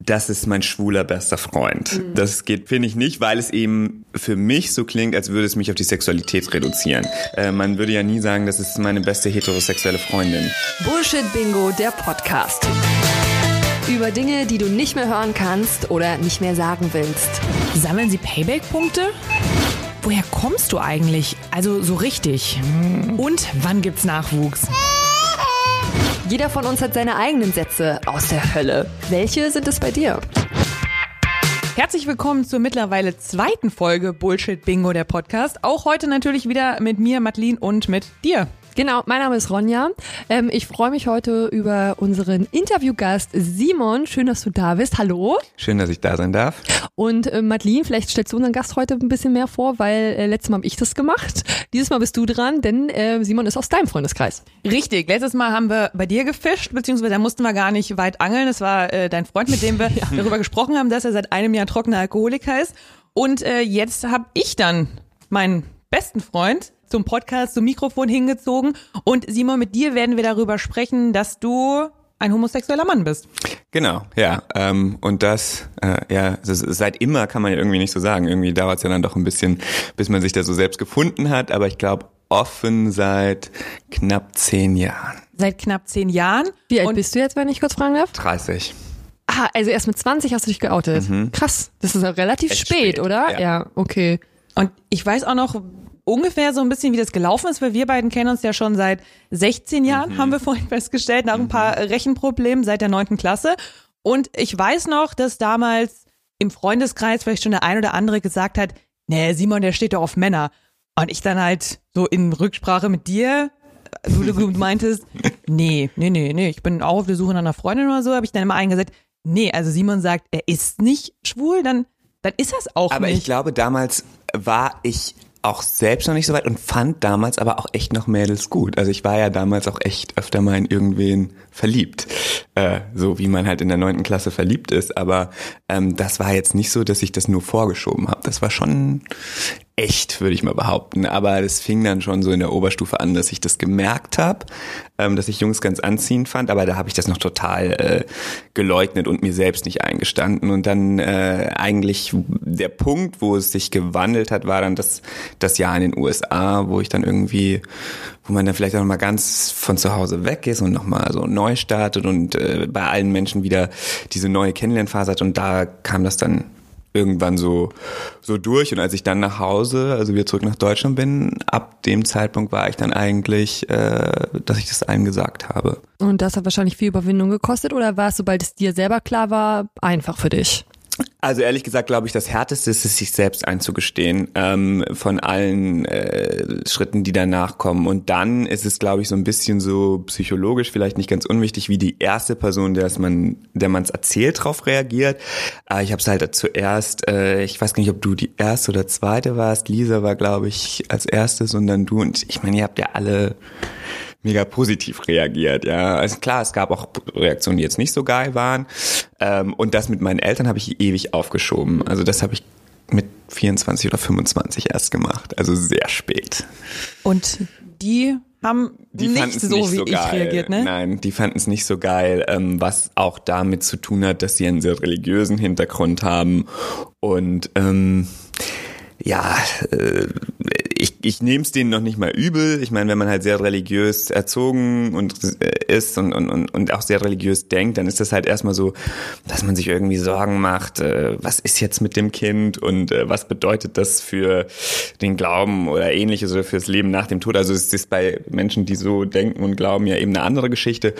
das ist mein schwuler bester Freund. Mhm. Das geht, finde ich nicht, weil es eben für mich so klingt, als würde es mich auf die Sexualität reduzieren. Äh, man würde ja nie sagen, das ist meine beste heterosexuelle Freundin. Bullshit Bingo, der Podcast. Über Dinge, die du nicht mehr hören kannst oder nicht mehr sagen willst. Sammeln Sie Payback-Punkte? Woher kommst du eigentlich? Also so richtig. Und wann gibt's Nachwuchs? Jeder von uns hat seine eigenen Sätze aus der Hölle. Welche sind es bei dir? Herzlich willkommen zur mittlerweile zweiten Folge Bullshit Bingo, der Podcast. Auch heute natürlich wieder mit mir, Madeline, und mit dir. Genau, mein Name ist Ronja. Ähm, ich freue mich heute über unseren Interviewgast Simon. Schön, dass du da bist. Hallo. Schön, dass ich da sein darf. Und äh, Madeline, vielleicht stellst du unseren Gast heute ein bisschen mehr vor, weil äh, letztes Mal habe ich das gemacht. Dieses Mal bist du dran, denn äh, Simon ist aus deinem Freundeskreis. Richtig. Letztes Mal haben wir bei dir gefischt, beziehungsweise da mussten wir gar nicht weit angeln. Es war äh, dein Freund, mit dem wir ja. darüber gesprochen haben, dass er seit einem Jahr trockener Alkoholiker ist. Und äh, jetzt habe ich dann meinen besten Freund zum Podcast, zum Mikrofon hingezogen. Und Simon, mit dir werden wir darüber sprechen, dass du ein homosexueller Mann bist. Genau, ja. Ähm, und das, äh, ja, das seit immer kann man ja irgendwie nicht so sagen. Irgendwie dauert es ja dann doch ein bisschen, bis man sich da so selbst gefunden hat. Aber ich glaube, offen seit knapp zehn Jahren. Seit knapp zehn Jahren. Wie alt und bist du jetzt, wenn ich kurz fragen darf? 30. Ah, also erst mit 20 hast du dich geoutet. Mhm. Krass. Das ist ja relativ spät, spät, oder? Ja. ja, okay. Und ich weiß auch noch, ungefähr so ein bisschen, wie das gelaufen ist, weil wir beiden kennen uns ja schon seit 16 Jahren, mhm. haben wir vorhin festgestellt, nach ein paar mhm. Rechenproblemen seit der neunten Klasse. Und ich weiß noch, dass damals im Freundeskreis vielleicht schon der ein oder andere gesagt hat, nee, Simon, der steht doch auf Männer. Und ich dann halt so in Rücksprache mit dir, du, du meintest, nee, nee, nee, nee, ich bin auch auf der Suche nach einer Freundin oder so, habe ich dann immer eingesagt, nee, also Simon sagt, er ist nicht schwul, dann, dann ist das auch Aber nicht. Aber ich glaube, damals war ich auch selbst noch nicht so weit und fand damals aber auch echt noch Mädels gut. Also ich war ja damals auch echt öfter mal in irgendwen verliebt, äh, so wie man halt in der neunten Klasse verliebt ist. Aber ähm, das war jetzt nicht so, dass ich das nur vorgeschoben habe. Das war schon echt, würde ich mal behaupten. Aber es fing dann schon so in der Oberstufe an, dass ich das gemerkt habe, ähm, dass ich Jungs ganz anziehend fand. Aber da habe ich das noch total äh, geleugnet und mir selbst nicht eingestanden. Und dann äh, eigentlich der Punkt, wo es sich gewandelt hat, war dann das, das Jahr in den USA, wo ich dann irgendwie, wo man dann vielleicht auch noch mal ganz von zu Hause weg ist und nochmal so neu startet und äh, bei allen Menschen wieder diese neue Kennenlernphase hat. Und da kam das dann irgendwann so, so durch. Und als ich dann nach Hause, also wieder zurück nach Deutschland bin, ab dem Zeitpunkt war ich dann eigentlich, äh, dass ich das allen gesagt habe. Und das hat wahrscheinlich viel Überwindung gekostet oder war es, sobald es dir selber klar war, einfach für dich? Also ehrlich gesagt glaube ich, das Härteste ist es, sich selbst einzugestehen ähm, von allen äh, Schritten, die danach kommen. Und dann ist es, glaube ich, so ein bisschen so psychologisch vielleicht nicht ganz unwichtig, wie die erste Person, der man, der man es erzählt, darauf reagiert. Aber ich habe es halt zuerst, äh, ich weiß gar nicht, ob du die erste oder zweite warst. Lisa war, glaube ich, als erstes und dann du. Und ich meine, ihr habt ja alle mega positiv reagiert. Ja, also klar, es gab auch Reaktionen, die jetzt nicht so geil waren. Ähm, und das mit meinen Eltern habe ich ewig aufgeschoben. Also das habe ich mit 24 oder 25 erst gemacht, also sehr spät. Und die haben die nicht so nicht wie so ich geil. reagiert, ne? Nein, die fanden es nicht so geil, ähm, was auch damit zu tun hat, dass sie einen sehr religiösen Hintergrund haben und ähm, ja, äh, ich, ich nehme es denen noch nicht mal übel. Ich meine, wenn man halt sehr religiös erzogen und äh, ist und, und, und auch sehr religiös denkt, dann ist das halt erstmal so, dass man sich irgendwie Sorgen macht, äh, was ist jetzt mit dem Kind und was bedeutet das für den Glauben oder ähnliches oder fürs Leben nach dem Tod. Also es ist bei Menschen, die so denken und glauben, ja eben eine andere Geschichte.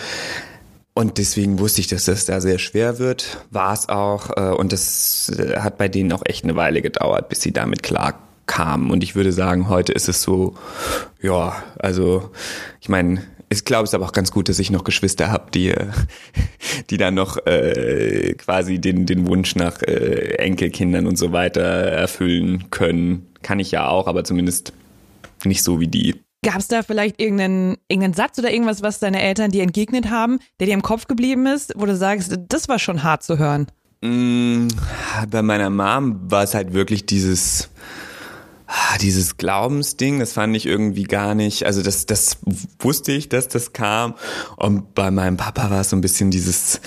Und deswegen wusste ich, dass das da sehr schwer wird. War es auch. Äh, und das äh, hat bei denen auch echt eine Weile gedauert, bis sie damit klar kamen. Und ich würde sagen, heute ist es so, ja, also ich meine, ich glaube, es ist aber auch ganz gut, dass ich noch Geschwister habe, die, äh, die dann noch äh, quasi den, den Wunsch nach äh, Enkelkindern und so weiter erfüllen können. Kann ich ja auch, aber zumindest nicht so wie die. Gab es da vielleicht irgendeinen, irgendeinen Satz oder irgendwas, was deine Eltern dir entgegnet haben, der dir im Kopf geblieben ist, wo du sagst, das war schon hart zu hören? Mm, bei meiner Mom war es halt wirklich dieses, ah, dieses Glaubensding, das fand ich irgendwie gar nicht, also das, das wusste ich, dass das kam. Und bei meinem Papa war es so ein bisschen dieses,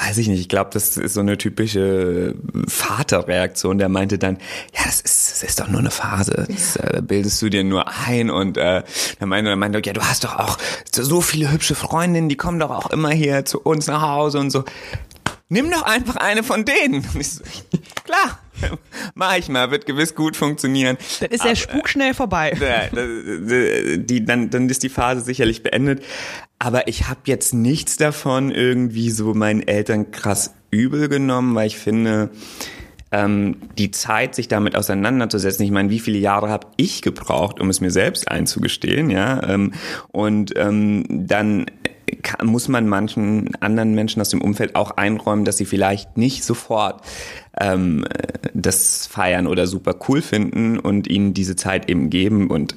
weiß ich nicht, ich glaube, das ist so eine typische Vaterreaktion. Der meinte dann, ja, das ist, das ist doch nur eine Phase. Das äh, bildest du dir nur ein. Und äh, dann meinte er, meinte, ja, du hast doch auch so viele hübsche Freundinnen, die kommen doch auch immer hier zu uns nach Hause und so. Nimm doch einfach eine von denen. So, klar, mach ich mal, wird gewiss gut funktionieren. Dann ist der Spuk schnell vorbei. Die, dann, dann ist die Phase sicherlich beendet. Aber ich habe jetzt nichts davon irgendwie so meinen Eltern krass übel genommen, weil ich finde, ähm, die Zeit, sich damit auseinanderzusetzen. Ich meine, wie viele Jahre habe ich gebraucht, um es mir selbst einzugestehen, ja? Ähm, und ähm, dann kann, muss man manchen anderen Menschen aus dem Umfeld auch einräumen, dass sie vielleicht nicht sofort ähm, das feiern oder super cool finden und ihnen diese Zeit eben geben. Und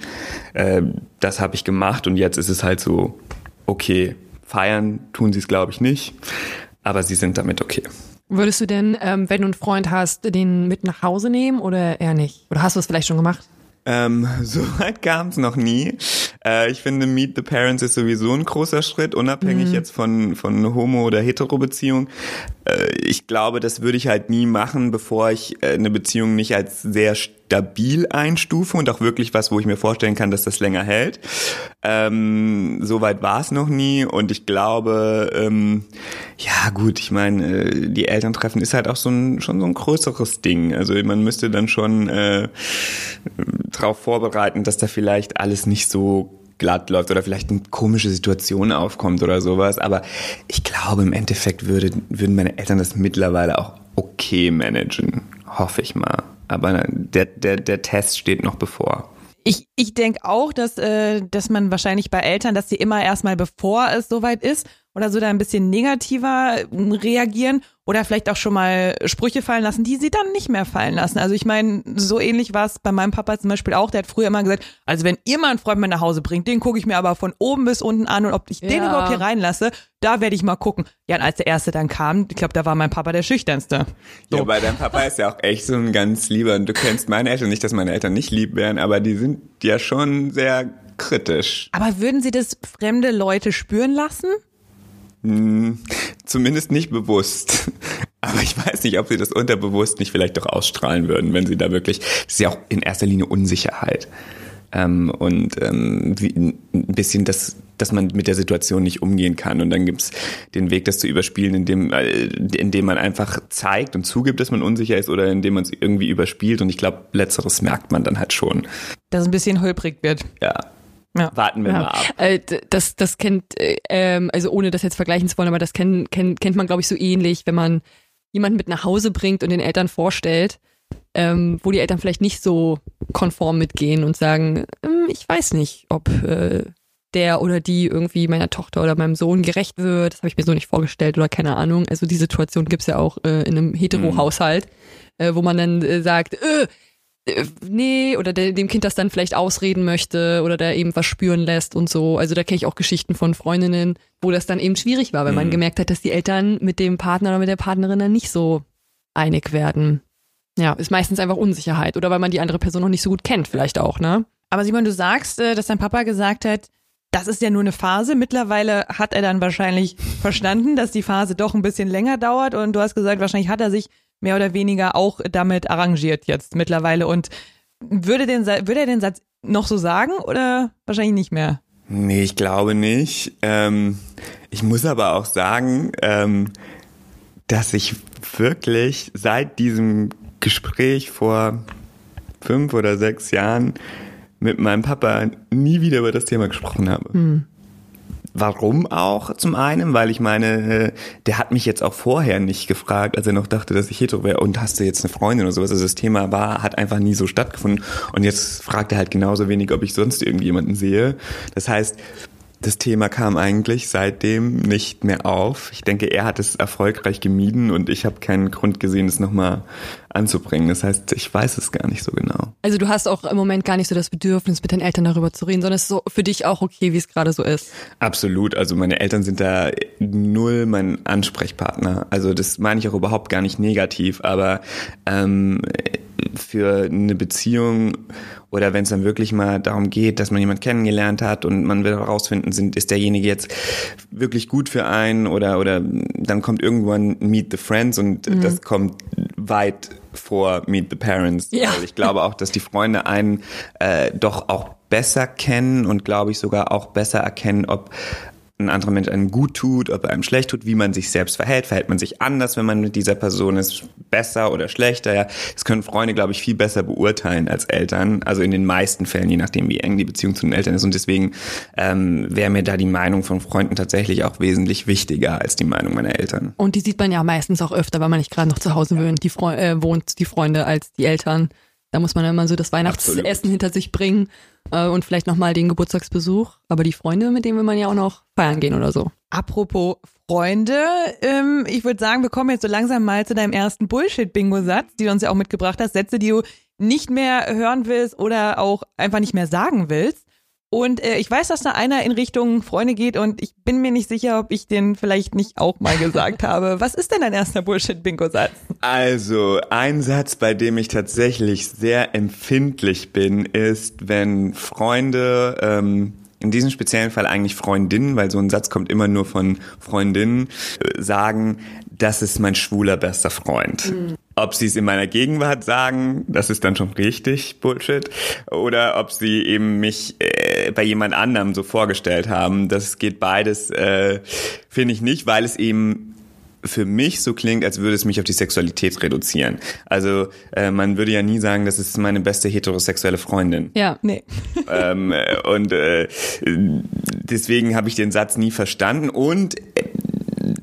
äh, das habe ich gemacht und jetzt ist es halt so, okay, feiern tun sie es, glaube ich, nicht, aber sie sind damit okay. Würdest du denn, ähm, wenn du einen Freund hast, den mit nach Hause nehmen oder eher nicht? Oder hast du es vielleicht schon gemacht? Ähm, so weit kam es noch nie. Äh, ich finde, Meet the Parents ist sowieso ein großer Schritt, unabhängig mhm. jetzt von, von Homo- oder Hetero-Beziehung. Äh, ich glaube, das würde ich halt nie machen, bevor ich äh, eine Beziehung nicht als sehr stabil einstufe und auch wirklich was, wo ich mir vorstellen kann, dass das länger hält. Ähm, Soweit war es noch nie und ich glaube, ähm, ja gut, ich meine, äh, die Elterntreffen ist halt auch so ein, schon so ein größeres Ding. Also man müsste dann schon äh, darauf vorbereiten, dass da vielleicht alles nicht so glatt läuft oder vielleicht eine komische Situation aufkommt oder sowas. Aber ich glaube, im Endeffekt würde, würden meine Eltern das mittlerweile auch okay managen. Hoffe ich mal. Aber der, der, der Test steht noch bevor. Ich, ich denke auch, dass, äh, dass man wahrscheinlich bei Eltern, dass sie immer erstmal bevor es soweit ist oder so da ein bisschen negativer reagieren oder vielleicht auch schon mal Sprüche fallen lassen, die sie dann nicht mehr fallen lassen. Also ich meine, so ähnlich war es bei meinem Papa zum Beispiel auch. Der hat früher immer gesagt, also wenn ihr mal einen Freund mit nach Hause bringt, den gucke ich mir aber von oben bis unten an und ob ich ja. den überhaupt hier reinlasse, da werde ich mal gucken. Ja, und als der Erste dann kam, ich glaube, da war mein Papa der Schüchternste. So. Ja, weil dein Papa ist ja auch echt so ein ganz lieber. Und du kennst meine Eltern nicht, dass meine Eltern nicht lieb wären, aber die sind ja schon sehr kritisch. Aber würden sie das fremde Leute spüren lassen? Hm, zumindest nicht bewusst. Aber ich weiß nicht, ob sie das unterbewusst nicht vielleicht doch ausstrahlen würden, wenn sie da wirklich, das ist ja auch in erster Linie Unsicherheit. Ähm, und ähm, wie, ein bisschen, dass, dass man mit der Situation nicht umgehen kann. Und dann gibt's den Weg, das zu überspielen, indem, äh, indem man einfach zeigt und zugibt, dass man unsicher ist oder indem man es irgendwie überspielt. Und ich glaube, letzteres merkt man dann halt schon. Dass es ein bisschen holprig wird. Ja. Ja. Warten wir ja. mal ab. Äh, das, das kennt, äh, ähm, also ohne das jetzt vergleichen zu wollen, aber das kennt, kennt, kennt man, glaube ich, so ähnlich, wenn man jemanden mit nach Hause bringt und den Eltern vorstellt, ähm, wo die Eltern vielleicht nicht so konform mitgehen und sagen, ähm, ich weiß nicht, ob äh, der oder die irgendwie meiner Tochter oder meinem Sohn gerecht wird. Das habe ich mir so nicht vorgestellt oder keine Ahnung. Also die Situation gibt's ja auch äh, in einem Hetero-Haushalt, mhm. äh, wo man dann äh, sagt, äh, nee, oder der, dem Kind das dann vielleicht ausreden möchte oder der eben was spüren lässt und so. Also da kenne ich auch Geschichten von Freundinnen, wo das dann eben schwierig war, weil mhm. man gemerkt hat, dass die Eltern mit dem Partner oder mit der Partnerin dann nicht so einig werden. Ja, ist meistens einfach Unsicherheit oder weil man die andere Person noch nicht so gut kennt, vielleicht auch, ne? Aber Simon, du sagst, äh, dass dein Papa gesagt hat, das ist ja nur eine Phase. Mittlerweile hat er dann wahrscheinlich verstanden, dass die Phase doch ein bisschen länger dauert und du hast gesagt, wahrscheinlich hat er sich mehr oder weniger auch damit arrangiert jetzt mittlerweile. Und würde, den, würde er den Satz noch so sagen oder wahrscheinlich nicht mehr? Nee, ich glaube nicht. Ähm, ich muss aber auch sagen, ähm, dass ich wirklich seit diesem Gespräch vor fünf oder sechs Jahren mit meinem Papa nie wieder über das Thema gesprochen habe. Hm. Warum auch zum einen? Weil ich meine, äh, der hat mich jetzt auch vorher nicht gefragt, als er noch dachte, dass ich hetero wäre und hast du jetzt eine Freundin oder sowas. Also das Thema war, hat einfach nie so stattgefunden. Und jetzt fragt er halt genauso wenig, ob ich sonst irgendjemanden sehe. Das heißt, das Thema kam eigentlich seitdem nicht mehr auf. Ich denke, er hat es erfolgreich gemieden und ich habe keinen Grund gesehen, es nochmal anzubringen. Das heißt, ich weiß es gar nicht so genau. Also du hast auch im Moment gar nicht so das Bedürfnis, mit deinen Eltern darüber zu reden, sondern es ist so für dich auch okay, wie es gerade so ist. Absolut. Also meine Eltern sind da null mein Ansprechpartner. Also das meine ich auch überhaupt gar nicht negativ, aber ähm, für eine Beziehung oder wenn es dann wirklich mal darum geht, dass man jemanden kennengelernt hat und man will herausfinden, sind, ist derjenige jetzt wirklich gut für einen oder, oder dann kommt irgendwann Meet the Friends und mhm. das kommt weit vor Meet the Parents. Ja. Also ich glaube auch, dass die Freunde einen äh, doch auch besser kennen und glaube ich sogar auch besser erkennen, ob ein anderer Mensch einem gut tut, ob er einem schlecht tut, wie man sich selbst verhält. Verhält man sich anders, wenn man mit dieser Person ist, besser oder schlechter? Ja, das können Freunde, glaube ich, viel besser beurteilen als Eltern. Also in den meisten Fällen, je nachdem, wie eng die Beziehung zu den Eltern ist. Und deswegen ähm, wäre mir da die Meinung von Freunden tatsächlich auch wesentlich wichtiger als die Meinung meiner Eltern. Und die sieht man ja meistens auch öfter, weil man nicht gerade noch zu Hause wohnt, die, Fre äh, wohnt, die Freunde als die Eltern. Da muss man immer so das Weihnachtsessen Absolut. hinter sich bringen äh, und vielleicht nochmal den Geburtstagsbesuch. Aber die Freunde, mit denen will man ja auch noch feiern gehen oder so. Apropos Freunde, ähm, ich würde sagen, wir kommen jetzt so langsam mal zu deinem ersten Bullshit-Bingo-Satz, die du uns ja auch mitgebracht hast. Sätze, die du nicht mehr hören willst oder auch einfach nicht mehr sagen willst. Und äh, ich weiß, dass da einer in Richtung Freunde geht und ich bin mir nicht sicher, ob ich den vielleicht nicht auch mal gesagt habe. Was ist denn dein erster Bullshit-Bingo-Satz? Also, ein Satz, bei dem ich tatsächlich sehr empfindlich bin, ist, wenn Freunde, ähm, in diesem speziellen Fall eigentlich Freundinnen, weil so ein Satz kommt immer nur von Freundinnen, äh, sagen, das ist mein schwuler bester Freund. Mhm. Ob sie es in meiner Gegenwart sagen, das ist dann schon richtig Bullshit. Oder ob sie eben mich äh, bei jemand anderem so vorgestellt haben. Das geht beides, äh, finde ich nicht, weil es eben für mich so klingt, als würde es mich auf die Sexualität reduzieren. Also äh, man würde ja nie sagen, das ist meine beste heterosexuelle Freundin. Ja, nee. ähm, äh, und äh, deswegen habe ich den Satz nie verstanden. Und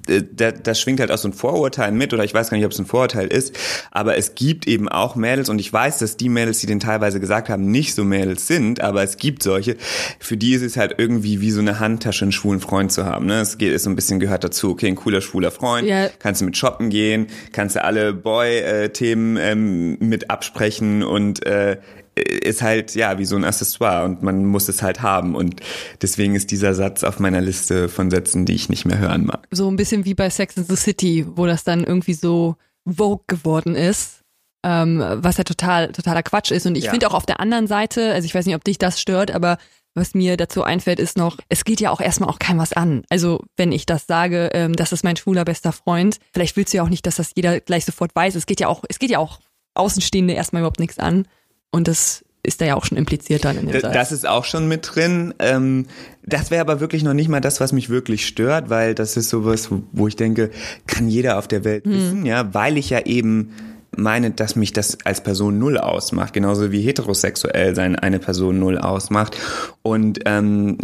äh, äh, das schwingt halt auch so ein Vorurteil mit oder ich weiß gar nicht, ob es ein Vorurteil ist, aber es gibt eben auch Mädels und ich weiß, dass die Mädels, die den teilweise gesagt haben, nicht so Mädels sind, aber es gibt solche, für die ist es halt irgendwie wie so eine Handtasche, einen schwulen Freund zu haben. Ne? Es geht, ist so ein bisschen gehört dazu, okay, ein cooler schwuler Freund, ja. kannst du mit shoppen gehen, kannst du alle Boy-Themen ähm, mit absprechen und äh, ist halt ja wie so ein Accessoire und man muss es halt haben und deswegen ist dieser Satz auf meiner Liste von Sätzen, die ich nicht mehr hören mag. So ein bisschen wie bei Sex in the City, wo das dann irgendwie so Vogue geworden ist, ähm, was ja total totaler Quatsch ist und ich ja. finde auch auf der anderen Seite, also ich weiß nicht, ob dich das stört, aber was mir dazu einfällt, ist noch, es geht ja auch erstmal auch kein was an. Also wenn ich das sage, ähm, das ist mein schwuler bester Freund, vielleicht willst du ja auch nicht, dass das jeder gleich sofort weiß. Es geht ja auch, es geht ja auch Außenstehende erstmal überhaupt nichts an. Und das ist da ja auch schon impliziert dann in dem Satz. Das ist auch schon mit drin. Ähm, das wäre aber wirklich noch nicht mal das, was mich wirklich stört, weil das ist sowas, wo ich denke, kann jeder auf der Welt hm. wissen, ja, weil ich ja eben meine, dass mich das als Person null ausmacht, genauso wie heterosexuell sein eine Person null ausmacht. Und ähm,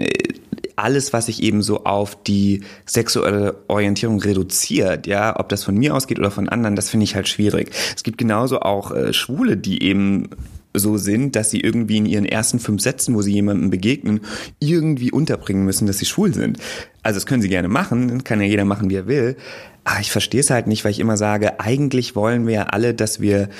alles, was sich eben so auf die sexuelle Orientierung reduziert, ja, ob das von mir ausgeht oder von anderen, das finde ich halt schwierig. Es gibt genauso auch äh, Schwule, die eben so sind, dass sie irgendwie in ihren ersten fünf Sätzen, wo sie jemandem begegnen, irgendwie unterbringen müssen, dass sie schwul sind. Also das können sie gerne machen, kann ja jeder machen, wie er will. Aber ich verstehe es halt nicht, weil ich immer sage, eigentlich wollen wir ja alle, dass wir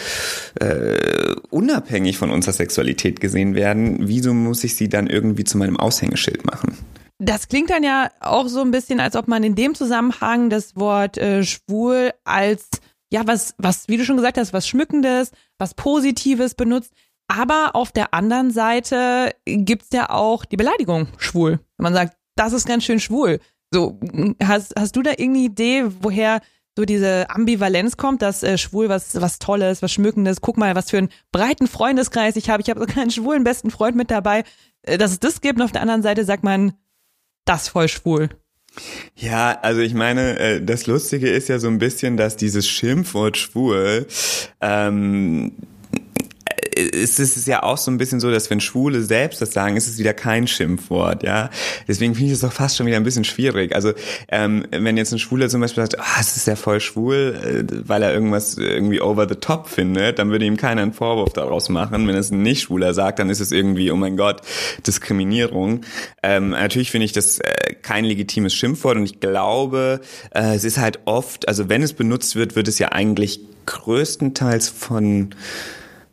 äh, unabhängig von unserer Sexualität gesehen werden. Wieso muss ich sie dann irgendwie zu meinem Aushängeschild machen? Das klingt dann ja auch so ein bisschen, als ob man in dem Zusammenhang das Wort äh, schwul als ja, was, was, wie du schon gesagt hast, was Schmückendes, was Positives benutzt. Aber auf der anderen Seite gibt's ja auch die Beleidigung schwul. Wenn man sagt, das ist ganz schön schwul. So, hast, hast du da irgendeine Idee, woher so diese Ambivalenz kommt, dass äh, schwul was was Tolles, was Schmückendes, guck mal, was für einen breiten Freundeskreis ich habe. Ich habe sogar einen schwulen besten Freund mit dabei, äh, dass es das gibt. Und auf der anderen Seite sagt man, das voll schwul. Ja, also ich meine, äh, das Lustige ist ja so ein bisschen, dass dieses Schimpfwort schwul ähm, ist es ja auch so ein bisschen so, dass wenn Schwule selbst das sagen, ist es wieder kein Schimpfwort, ja. Deswegen finde ich es doch fast schon wieder ein bisschen schwierig. Also ähm, wenn jetzt ein Schwuler zum Beispiel sagt, ah, es ist ja voll schwul, äh, weil er irgendwas irgendwie over the top findet, dann würde ihm keiner einen Vorwurf daraus machen. Wenn es ein Nicht-Schwuler sagt, dann ist es irgendwie, oh mein Gott, Diskriminierung. Ähm, natürlich finde ich das äh, kein legitimes Schimpfwort und ich glaube, äh, es ist halt oft, also wenn es benutzt wird, wird es ja eigentlich größtenteils von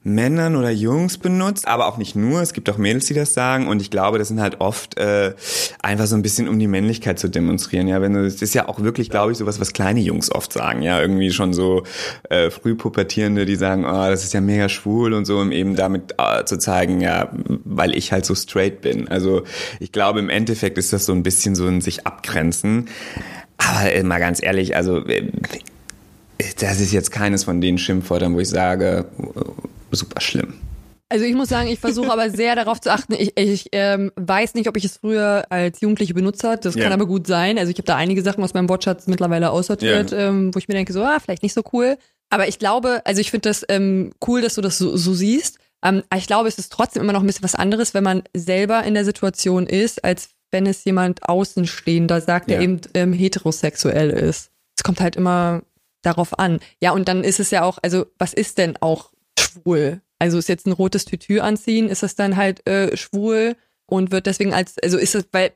Männern oder Jungs benutzt, aber auch nicht nur. Es gibt auch Mädels, die das sagen. Und ich glaube, das sind halt oft äh, einfach so ein bisschen, um die Männlichkeit zu demonstrieren. Ja, wenn das ist ja auch wirklich, glaube ich, sowas, was kleine Jungs oft sagen. Ja, irgendwie schon so äh, frühpubertierende, die sagen, oh, das ist ja mega schwul und so, um eben damit äh, zu zeigen, ja, weil ich halt so straight bin. Also ich glaube, im Endeffekt ist das so ein bisschen so ein sich abgrenzen. Aber äh, mal ganz ehrlich, also äh, das ist jetzt keines von den Schimpfwörtern, wo ich sage, super schlimm. Also ich muss sagen, ich versuche aber sehr darauf zu achten. Ich, ich ähm, weiß nicht, ob ich es früher als Jugendliche benutzt habe. Das Ja. kann aber gut sein. Also ich habe da einige Sachen aus meinem Wortschatz mittlerweile aussortiert, ähm, wo ich mir denke, so, ah, vielleicht nicht so cool. Aber ich glaube, also ich finde das ähm, cool, dass du das so, so siehst. Ähm, aber ich glaube, es ist trotzdem immer noch ein bisschen was anderes, wenn man selber in der Situation ist, als wenn es jemand Außenstehender sagt, der Ja. eben ähm, heterosexuell ist. Es kommt halt immer darauf an. Ja, und dann ist es ja auch, also was ist denn auch schwul? Also ist jetzt ein rotes Tütü anziehen, ist das dann halt äh, schwul und wird deswegen als, also ist es, weil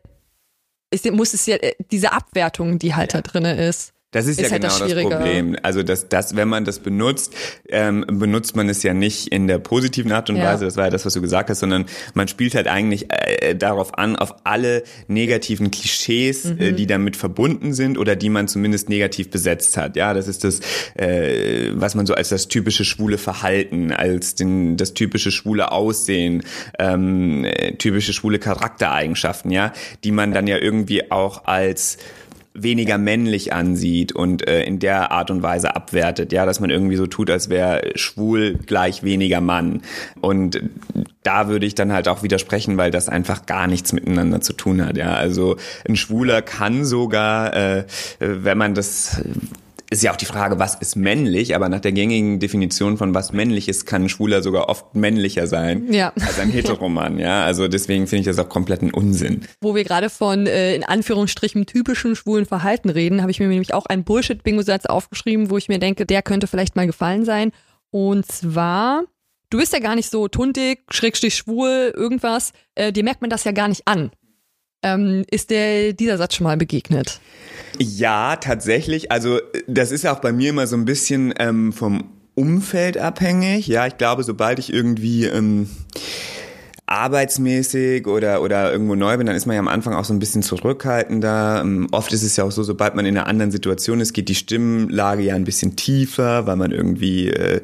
ist, muss es ja äh, diese Abwertung, die halt da drinne ist. Das ist, Ist ja halt genau das das. Problem. Also das, das, wenn man das benutzt, ähm, benutzt man es ja nicht in der positiven Art und Ja. Weise, das war ja das, was du gesagt hast, sondern man spielt halt eigentlich äh, darauf an, auf alle negativen Klischees, äh, Mhm. die damit verbunden sind oder die man zumindest negativ besetzt hat. Ja, das ist das, äh, was man so als das typische schwule Verhalten, als den, das typische schwule Aussehen, ähm, äh, typische schwule Charaktereigenschaften, ja, die man dann ja irgendwie auch als weniger männlich ansieht und äh, in der Art und Weise abwertet, ja, dass man irgendwie so tut, als wäre schwul gleich weniger Mann. Und da würde ich dann halt auch widersprechen, weil das einfach gar nichts miteinander zu tun hat, ja. Also ein Schwuler kann sogar, äh, wenn man das ist ja auch die Frage, was ist männlich, aber nach der gängigen Definition von was männlich ist, kann ein Schwuler sogar oft männlicher sein Ja. als ein Heteroman, ja. Also deswegen finde ich das auch kompletten Unsinn. Wo wir gerade von äh, in Anführungsstrichen typischen schwulen Verhalten reden, habe ich mir nämlich auch einen Bullshit-Bingo-Satz aufgeschrieben, wo ich mir denke, der könnte vielleicht mal gefallen sein. Und zwar, du bist ja gar nicht so tuntig, schrägstrich schwul, irgendwas. Äh, dir merkt man das ja gar nicht an. Ähm, ist der dieser Satz schon mal begegnet? Ja, tatsächlich. Also das ist ja auch bei mir immer so ein bisschen ähm, vom Umfeld abhängig. Ja, ich glaube, sobald ich irgendwie ähm, arbeitsmäßig oder oder irgendwo neu bin, dann ist man ja am Anfang auch so ein bisschen zurückhaltender. Ähm, oft ist es ja auch so, sobald man in einer anderen Situation ist, geht die Stimmlage ja ein bisschen tiefer, weil man irgendwie äh,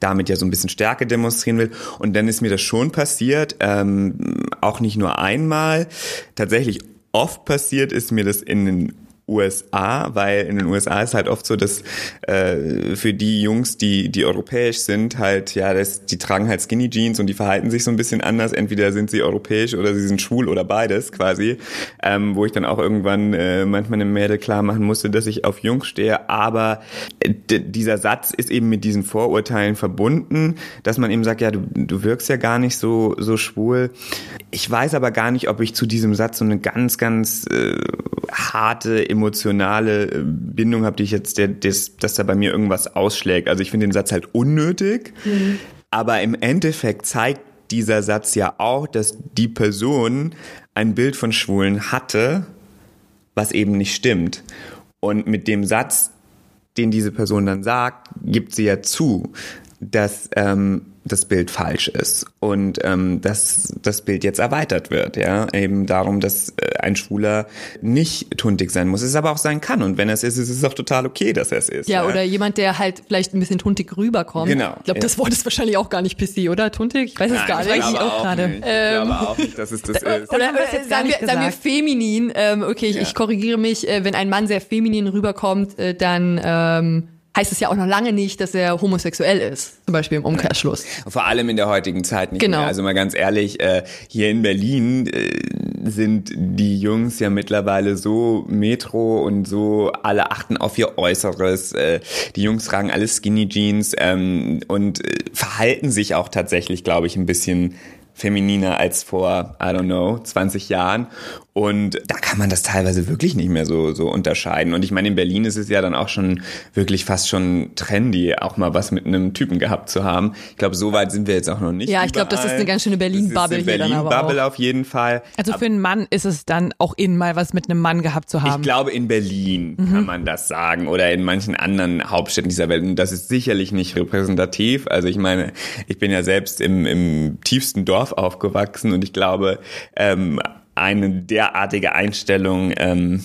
damit ja so ein bisschen Stärke demonstrieren will. Und dann ist mir das schon passiert, ähm, auch nicht nur einmal. Tatsächlich oft passiert ist mir das in den USA, weil in den USA ist halt oft so, dass äh, für die Jungs, die die europäisch sind, halt ja, das, die tragen halt Skinny Jeans und die verhalten sich so ein bisschen anders. Entweder sind sie europäisch oder sie sind schwul oder beides quasi. Ähm, wo ich dann auch irgendwann äh, manchmal einem Mädel klar machen musste, dass ich auf Jungs stehe. Aber äh, dieser Satz ist eben mit diesen Vorurteilen verbunden, dass man eben sagt, ja, du, du wirkst ja gar nicht so so schwul. Ich weiß aber gar nicht, ob ich zu diesem Satz so eine ganz, ganz äh, harte, emotionale äh, Bindung habe, die ich jetzt, der, das, dass da bei mir irgendwas ausschlägt. Also ich finde den Satz halt unnötig, aber im Endeffekt zeigt dieser Satz ja auch, dass die Person ein Bild von Schwulen hatte, was eben nicht stimmt. Und mit dem Satz, den diese Person dann sagt, gibt sie ja zu, dass ähm, das Bild falsch ist und ähm, dass das Bild jetzt erweitert wird, ja, eben darum, dass äh, ein Schwuler nicht tuntig sein muss, es aber auch sein kann und wenn er es ist, ist es auch total okay, dass er es ist. Ja, oder jemand, der halt vielleicht ein bisschen tuntig rüberkommt. Genau, Ich glaube, ja. das Wort ist wahrscheinlich auch gar nicht PC, oder? Tuntig? Ich weiß es Nein, gar ich nicht. glaube ich auch gerade. Nicht. Ich glaube auch nicht, dass es das ist. Oder haben wir das jetzt gar sagen, nicht wir, sagen wir feminin. Ähm, okay, ich, Ja. ich korrigiere mich. Äh, wenn ein Mann sehr feminin rüberkommt, äh, dann ähm, heißt es ja auch noch lange nicht, dass er homosexuell ist. Zum Beispiel im Umkehrschluss. Vor allem in der heutigen Zeit nicht Genau. mehr. Also mal ganz ehrlich, äh, hier in Berlin äh, sind die Jungs ja mittlerweile so metro und so, alle achten auf ihr Äußeres. Äh, die Jungs tragen alle Skinny Jeans ähm, und verhalten sich auch tatsächlich, glaube ich, ein bisschen femininer als vor, I don't know, 20 Jahren. Und da kann man das teilweise wirklich nicht mehr so, so unterscheiden. Und ich meine, in Berlin ist es ja dann auch schon wirklich fast schon trendy, auch mal was mit einem Typen gehabt zu haben. Ich glaube, so weit sind wir jetzt auch noch nicht. Ja, ich glaube, das ist eine ganz schöne Berlin-Bubble hier dann aber Berlin-Bubble auf jeden Fall. Also für einen Mann ist es dann auch in mal was mit einem Mann gehabt zu haben. Ich glaube, in Berlin mhm. kann man das sagen oder in manchen anderen Hauptstädten dieser Welt. Und das ist sicherlich nicht repräsentativ. Also ich meine, ich bin ja selbst im, im tiefsten Dorf aufgewachsen und ich glaube, ähm, eine derartige Einstellung ähm,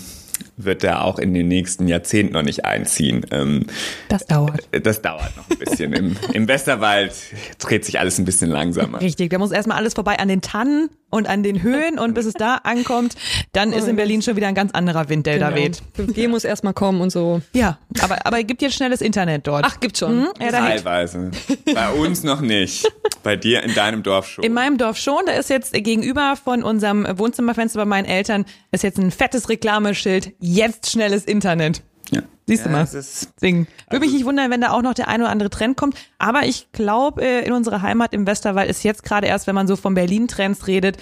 wird er auch in den nächsten Jahrzehnten noch nicht einziehen. Ähm, das dauert. Das dauert noch ein bisschen. Im, Im Westerwald dreht sich alles ein bisschen langsamer. Richtig, da muss erstmal alles vorbei an den Tannen und an den Höhen und bis es da ankommt, dann ist in Berlin schon wieder ein ganz anderer Wind, der genau. da weht. 5G muss erstmal kommen und so. Ja, aber, aber gibt jetzt schnelles Internet dort. Ach, gibt schon. Mhm, ja, Teilweise. Bei uns noch nicht. Bei dir in deinem Dorf schon. In meinem Dorf schon. Da ist jetzt gegenüber von unserem Wohnzimmerfenster bei meinen Eltern ist jetzt ein fettes Reklameschild. Jetzt schnelles Internet. Ja. Siehst du ja, mal. Deswegen würde mich also nicht wundern, wenn da auch noch der eine oder andere Trend kommt. Aber ich glaube, äh, in unserer Heimat im Westerwald ist jetzt gerade erst, wenn man so von Berlin-Trends redet,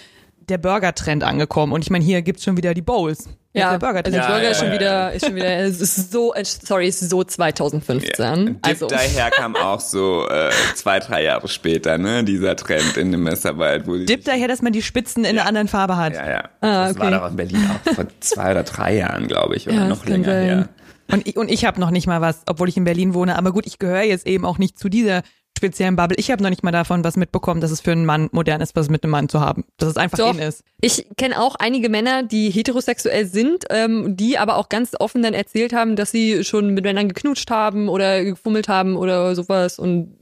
der Burger-Trend angekommen. Und ich meine, hier gibt's schon wieder die Bowls. Ja, der Burger, also ja, Burger ja, ist schon wieder, ist schon wieder, es ist so, sorry, ist so 2015. Ja. Dip also. daher kam auch so äh, zwei, drei Jahre später, ne, dieser Trend in dem Messerwald. Wo Dip daher, dass man die Spitzen in einer anderen Farbe hat. Ja, ja. Ah, das war doch in Berlin auch vor zwei oder drei Jahren, glaube ich, oder noch länger her. Und ich, und ich habe noch nicht mal was, obwohl ich in Berlin wohne. Aber gut, ich gehöre jetzt eben auch nicht zu dieser speziellen Bubble. Ich habe noch nicht mal davon was mitbekommen, dass es für einen Mann modern ist, was mit einem Mann zu haben. Dass es einfach Doch. in ist. Ich kenne auch einige Männer, die heterosexuell sind, ähm, die aber auch ganz offen dann erzählt haben, dass sie schon mit Männern geknutscht haben oder gefummelt haben oder sowas und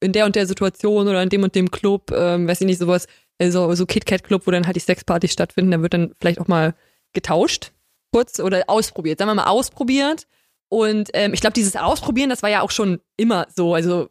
in der und der Situation oder in dem und dem Club, ähm, weiß ich nicht, sowas, also so KitKat-Club, wo dann halt die Sexpartys stattfinden, da wird dann vielleicht auch mal getauscht, kurz oder ausprobiert, sagen wir mal ausprobiert. Und ähm, ich glaube, dieses Ausprobieren, das war ja auch schon immer so. Also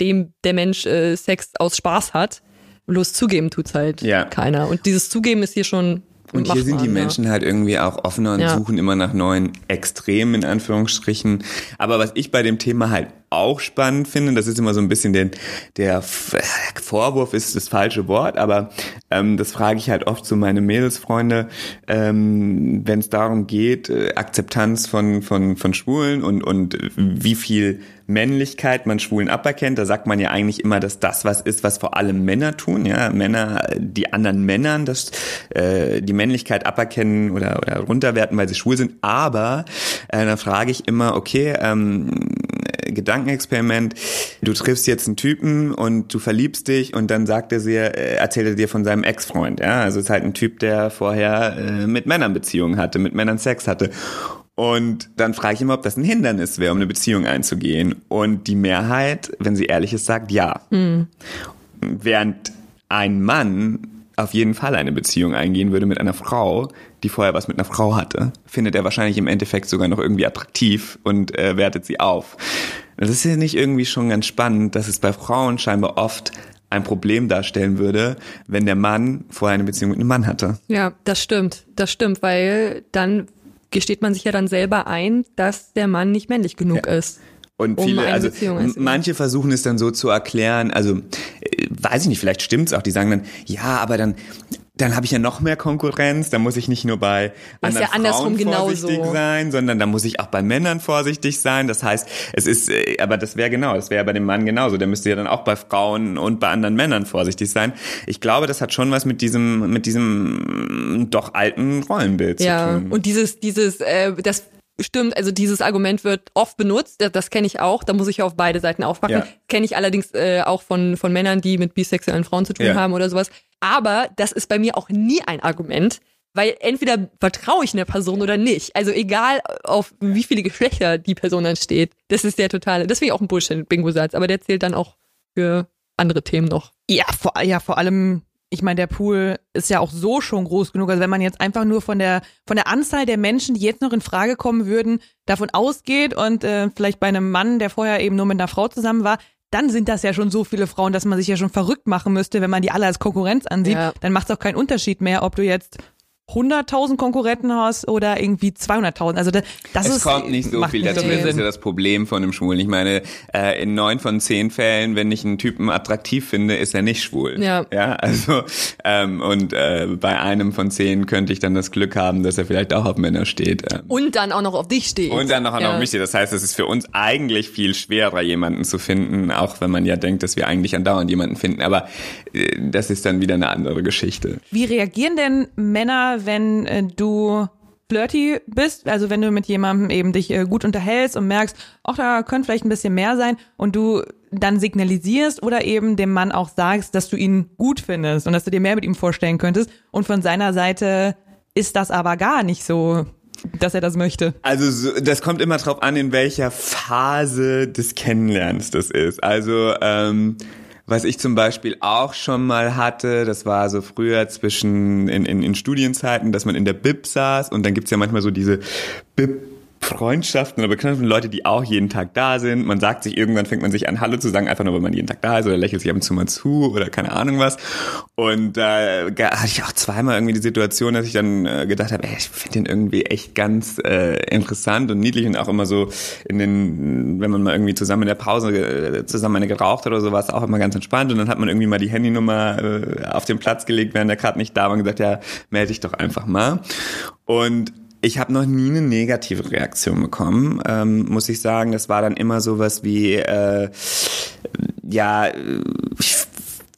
dem der Mensch äh, Sex aus Spaß hat. Bloß zugeben tut's halt ja. keiner. Und dieses Zugeben ist hier schon und hier sind die Menschen ja. halt irgendwie auch offener und ja. suchen immer nach neuen Extremen in Anführungsstrichen. Aber was ich bei dem Thema halt auch spannend finde, das ist immer so ein bisschen den, der Vorwurf ist das falsche Wort, aber ähm, das frage ich halt oft zu meine Mädelsfreunde, ähm, wenn es darum geht, äh, Akzeptanz von, von, von Schwulen und, und wie viel Männlichkeit man Schwulen aberkennt, da sagt man ja eigentlich immer, dass das was ist, was vor allem Männer tun, ja, Männer, die anderen Männern, das, äh, die Männlichkeit aberkennen oder, oder runterwerten, weil sie schwul sind, aber äh, dann frage ich immer, okay, ähm, Gedankenexperiment. Du triffst jetzt einen Typen und du verliebst dich und dann sagt er dir, äh, erzählt er dir von seinem Ex-Freund. Ja, also es ist halt ein Typ, der vorher äh, mit Männern Beziehungen hatte, mit Männern Sex hatte. Und dann frage ich immer, ob das ein Hindernis wäre, um eine Beziehung einzugehen. Und die Mehrheit, wenn sie ehrlich ist, sagt ja. Mhm. Während ein Mann auf jeden Fall eine Beziehung eingehen würde mit einer Frau, die vorher was mit einer Frau hatte, findet er wahrscheinlich im Endeffekt sogar noch irgendwie attraktiv und äh, wertet sie auf. Das ist ja nicht irgendwie schon ganz spannend, dass es bei Frauen scheinbar oft ein Problem darstellen würde, wenn der Mann vorher eine Beziehung mit einem Mann hatte. Ja, das stimmt. Das stimmt, weil dann gesteht man sich ja dann selber ein, dass der Mann nicht männlich genug ja. ist. Und viele, um also manche versuchen es dann so zu erklären, also äh, weiß ich nicht, vielleicht stimmt's auch, die sagen dann, ja, aber dann dann habe ich ja noch mehr Konkurrenz, da muss ich nicht nur bei anderen ja Frauen vorsichtig genauso. sein, sondern da muss ich auch bei Männern vorsichtig sein. Das heißt, es ist, äh, aber das wäre genau, das wäre bei dem Mann genauso. Der müsste ja dann auch bei Frauen und bei anderen Männern vorsichtig sein. Ich glaube, das hat schon was mit diesem, mit diesem doch alten Rollenbild ja, zu tun. Ja, und dieses, dieses, äh, das Stimmt, also dieses Argument wird oft benutzt, das, das kenne ich auch, da muss ich auf beide Seiten aufpacken. Ja. Kenne ich allerdings äh, auch von, von Männern, die mit bisexuellen Frauen zu tun ja. haben oder sowas. Aber das ist bei mir auch nie ein Argument, weil entweder vertraue ich einer Person oder nicht. Also egal, auf wie viele Geschlechter die Person dann steht. Das ist der totale, das finde ich auch ein Bullshit-Bingo-Satz, aber der zählt dann auch für andere Themen noch. Ja, vor, ja, vor allem ich meine, der Pool ist ja auch so schon groß genug. Also wenn man jetzt einfach nur von der von der Anzahl der Menschen, die jetzt noch in Frage kommen würden, davon ausgeht und äh, vielleicht bei einem Mann, der vorher eben nur mit einer Frau zusammen war, dann sind das ja schon so viele Frauen, dass man sich ja schon verrückt machen müsste, wenn man die alle als Konkurrenz ansieht. Ja. Dann macht es auch keinen Unterschied mehr, ob du jetzt 100.000 Konkurrenten hast oder irgendwie 200.000. Also das, das es ist kommt nicht so viel dazu. Das ist ja das Problem von einem Schwulen. Ich meine, äh, in neun von zehn Fällen, wenn ich einen Typen attraktiv finde, ist er nicht schwul. Ja. Ja, also ähm, und äh, bei einem von zehn könnte ich dann das Glück haben, dass er vielleicht auch auf Männer steht. Ähm. Und dann auch noch auf dich steht. Und dann noch ja. auf mich steht. Das heißt, es ist für uns eigentlich viel schwerer, jemanden zu finden, auch wenn man ja denkt, dass wir eigentlich andauernd jemanden finden. Aber äh, das ist dann wieder eine andere Geschichte. Wie reagieren denn Männer, wenn äh, du flirty bist? Also wenn du mit jemandem eben dich äh, gut unterhältst und merkst, ach, da könnte vielleicht ein bisschen mehr sein und du dann signalisierst oder eben dem Mann auch sagst, dass du ihn gut findest und dass du dir mehr mit ihm vorstellen könntest und von seiner Seite ist das aber gar nicht so, dass er das möchte. Also so, das kommt immer drauf an, in welcher Phase des Kennenlernens das ist. Also ähm, was ich zum Beispiel auch schon mal hatte, das war so früher zwischen in, in, in Studienzeiten, dass man in der Bib saß und dann gibt's ja manchmal so diese Bib Freundschaften oder Bekanntschaften, Leute, die auch jeden Tag da sind. Man sagt sich, irgendwann fängt man sich an, Hallo zu sagen, einfach nur, weil man jeden Tag da ist oder lächelt sich ab und zu mal zu oder keine Ahnung was. Und da äh, hatte ich auch zweimal irgendwie die Situation, dass ich dann äh, gedacht habe, ey, ich finde den irgendwie echt ganz äh, interessant und niedlich und auch immer so in den, wenn man mal irgendwie zusammen in der Pause äh, zusammen eine geraucht hat oder so, war es auch immer ganz entspannt und dann hat man irgendwie mal die Handynummer äh, auf den Platz gelegt, während der gerade nicht da war und gesagt, ja, melde dich doch einfach mal. Und ich habe noch nie eine negative Reaktion bekommen, ähm, muss ich sagen. Das war dann immer sowas wie, äh, ja, äh, ich,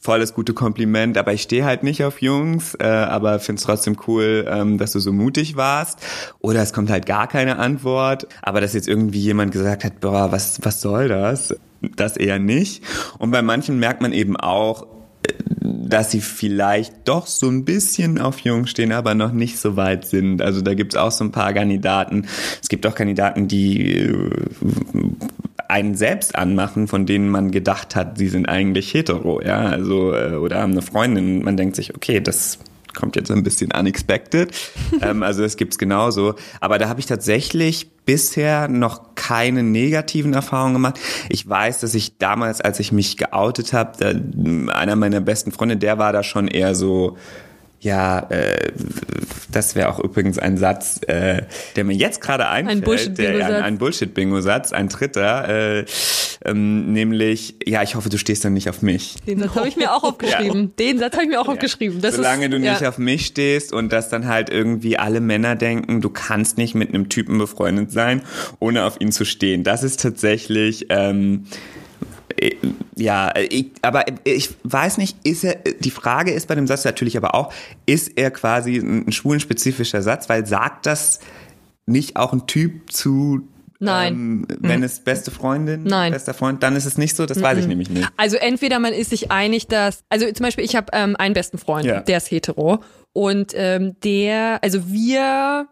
voll das gute Kompliment, aber ich stehe halt nicht auf Jungs, äh, aber find's trotzdem cool, ähm, dass du so mutig warst. Oder es kommt halt gar keine Antwort, aber dass jetzt irgendwie jemand gesagt hat, boah, was, was soll das? Das eher nicht. Und bei manchen merkt man eben auch, dass sie vielleicht doch so ein bisschen auf Jung stehen, aber noch nicht so weit sind. Also da gibt's auch so ein paar Kandidaten. Es gibt auch Kandidaten, die äh, einen selbst anmachen, von denen man gedacht hat, sie sind eigentlich hetero, ja, also äh, oder haben eine Freundin. Man denkt sich, okay, das kommt jetzt ein bisschen unexpected. ähm, also das gibt's genauso. Aber da habe ich tatsächlich bisher noch keine negativen Erfahrungen gemacht. Ich weiß, dass ich damals, als ich mich geoutet habe, einer meiner besten Freunde, der war da schon eher so, ja, äh, das wäre auch übrigens ein Satz, äh, der mir jetzt gerade einfällt. Bullshit-Bingo-Satz. Der, ein, ein Bullshit-Bingo-Satz, ein dritter, äh, ähm, nämlich, ja, ich hoffe, du stehst dann nicht auf mich. Den Satz habe ich mir auch aufgeschrieben. Den Satz habe ich mir auch aufgeschrieben. Das Solange ist, du nicht ja. auf mich stehst und dass dann halt irgendwie alle Männer denken, du kannst nicht mit einem Typen befreundet sein, ohne auf ihn zu stehen. Das ist tatsächlich, ähm, äh, ja, ich, aber ich weiß nicht, ist er, die Frage ist bei dem Satz natürlich aber auch, ist er quasi ein schwulenspezifischer Satz, weil sagt das nicht auch ein Typ zu Nein. Ähm, wenn es beste Freundin, Nein. bester Freund, dann ist es nicht so, das weiß ich nämlich nicht. Also entweder man ist sich einig, dass, also zum Beispiel ich habe ähm, einen besten Freund, Ja. der ist hetero und ähm, der, also wir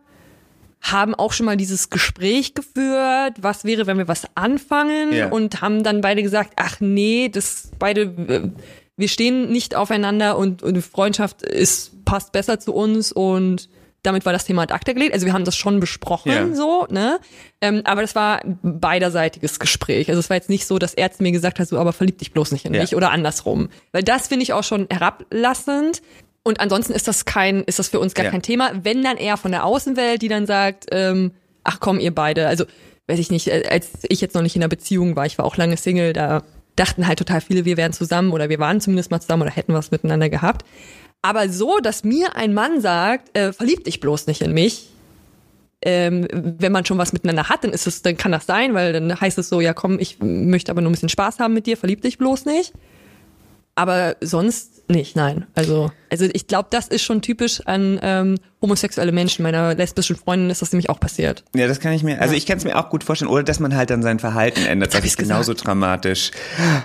haben auch schon mal dieses Gespräch geführt, was wäre, wenn wir was anfangen Ja. und haben dann beide gesagt, ach nee, das beide, äh, wir stehen nicht aufeinander und, und Freundschaft ist, passt besser zu uns und damit war das Thema ad acta gelegt. Also wir haben das schon besprochen, Ja. so, ne? Ähm, aber das war ein beiderseitiges Gespräch. Also es war jetzt nicht so, dass er zu mir gesagt hat, so, aber verlieb dich bloß nicht in Ja. mich oder andersrum. Weil das finde ich auch schon herablassend. Und ansonsten ist das kein, ist das für uns gar Ja. kein Thema. Wenn dann eher von der Außenwelt, die dann sagt, ähm, ach komm, ihr beide. Also, weiß ich nicht, äh, als ich jetzt noch nicht in einer Beziehung war, ich war auch lange Single, da dachten halt total viele, wir wären zusammen oder wir waren zumindest mal zusammen oder hätten was miteinander gehabt. Aber so, dass mir ein Mann sagt, äh, verlieb dich bloß nicht in mich, ähm, wenn man schon was miteinander hat, dann ist es, dann kann das sein, weil dann heißt es so, ja komm, ich möchte aber nur ein bisschen Spaß haben mit dir, verlieb dich bloß nicht. Aber sonst nicht, nein. Also, also ich glaube, das ist schon typisch an ähm, homosexuelle Menschen. Meiner lesbischen Freundin ist das nämlich auch passiert. Ja, das kann ich mir, also ich kann es mir auch gut vorstellen, oder dass man halt dann sein Verhalten ändert. Das ist genauso dramatisch.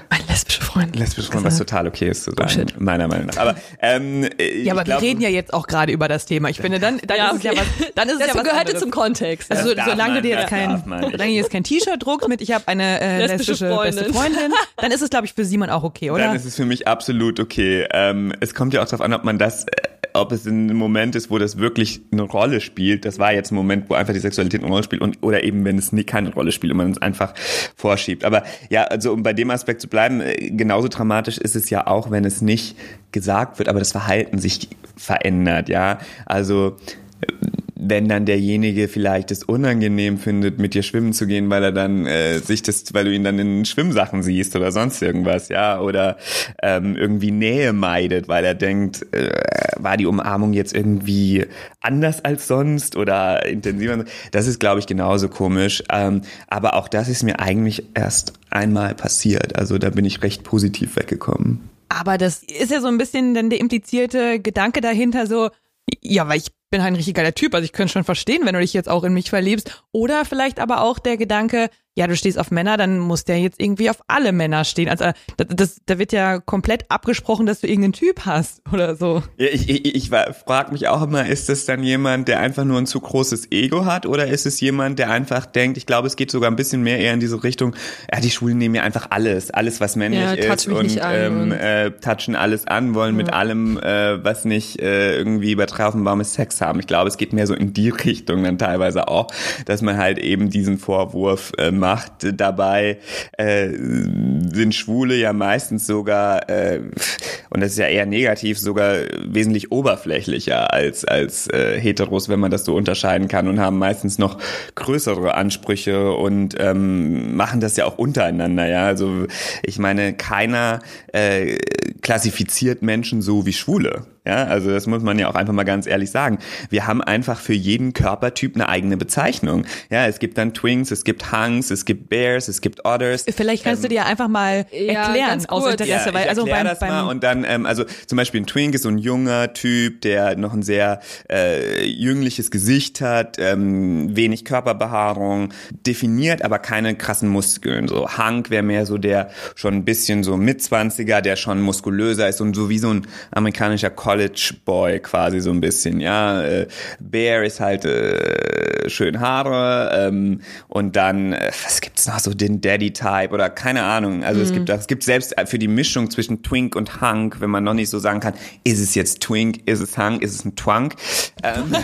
Meine lesbische Freundin. Lesbisch Freund, was total okay ist zu sagen, Bullshit. meiner Meinung nach. Aber, ähm, Ja, aber wir reden ja jetzt auch gerade über das Thema. Ich finde, dann, dann Ja, ist es ja okay. was, dann ist es Das ja was gehörte anderes. zum Kontext. Also Das darf solange man, du dir jetzt kein, solange du jetzt kein T-Shirt druckst mit, ich habe eine äh, Lesbische lesbische, Freundin. beste Freundin, dann ist es, glaube ich, für Simon auch okay, oder? Dann ist es für mich absolut okay. Ähm, es kommt ja auch darauf an, ob man das äh, ob es ein Moment ist, wo das wirklich eine Rolle spielt. Das war jetzt ein Moment, wo einfach die Sexualität eine Rolle spielt und oder eben wenn es nie keine Rolle spielt und man es einfach vorschiebt. Aber ja, also um bei dem Aspekt zu bleiben, äh, genauso dramatisch ist es ja auch, wenn es nicht gesagt wird, aber das Verhalten sich verändert. Ja, also wenn dann derjenige vielleicht es unangenehm findet, mit dir schwimmen zu gehen, weil er dann äh, sich das, weil du ihn dann in Schwimmsachen siehst oder sonst irgendwas, ja, oder ähm, irgendwie Nähe meidet, weil er denkt, äh, war die Umarmung jetzt irgendwie anders als sonst oder intensiver. Das ist, glaube ich, genauso komisch. Ähm, aber auch das ist mir eigentlich erst einmal passiert. Also da bin ich recht positiv weggekommen. Aber das ist ja so ein bisschen dann der implizierte Gedanke dahinter, so, ja, weil ich bin halt ein richtig geiler Typ, also ich könnte schon verstehen, wenn du dich jetzt auch in mich verliebst. Oder vielleicht aber auch der Gedanke, ja, du stehst auf Männer, dann muss der jetzt irgendwie auf alle Männer stehen. Also das, das, da wird ja komplett abgesprochen, dass du irgendeinen Typ hast oder so. Ja, ich ich, ich frage mich auch immer, ist das dann jemand, der einfach nur ein zu großes Ego hat oder ist es jemand, der einfach denkt, ich glaube, es geht sogar ein bisschen mehr eher in diese Richtung, ja, die Schwulen nehmen ja einfach alles, alles, was männlich ja, ist und, ähm, äh, touchen alles an, wollen ja. mit allem, äh, was nicht äh, irgendwie Baum ist, Sex haben. Ich glaube, es geht mehr so in die Richtung dann teilweise auch, dass man halt eben diesen Vorwurf äh, macht. Dabei äh, sind Schwule ja meistens sogar, äh, und das ist ja eher negativ, sogar wesentlich oberflächlicher als, als äh, Heteros, wenn man das so unterscheiden kann und haben meistens noch größere Ansprüche und ähm, machen das ja auch untereinander. Ja, also ich meine, keiner äh, klassifiziert Menschen so wie Schwule. Ja, also das muss man ja auch einfach mal ganz ehrlich sagen. Wir haben einfach für jeden Körpertyp eine eigene Bezeichnung. Ja, es gibt dann Twinks, es gibt Hunks, es gibt Bears, es gibt Otters. Vielleicht kannst ähm, du dir einfach mal erklären ja, aus Interesse, ja, weil also beim, das beim mal und dann ähm, also zum Beispiel ein Twink ist so ein junger Typ, der noch ein sehr äh, jüngliches Gesicht hat, ähm, wenig Körperbehaarung, definiert, aber keine krassen Muskeln. So Hunk wäre mehr so der schon ein bisschen so Mitzwanziger, der schon muskulöser ist und so wie so ein amerikanischer College College Boy quasi so ein bisschen, ja. Äh, Bear ist halt äh, schön Haare ähm, und dann, äh, was gibt's noch, so den Daddy-Type oder keine Ahnung. Also mhm. es gibt es gibt selbst für die Mischung zwischen Twink und Hunk, wenn man noch nicht so sagen kann, ist es jetzt Twink, ist es Hunk, ist es ein Twunk. Ähm,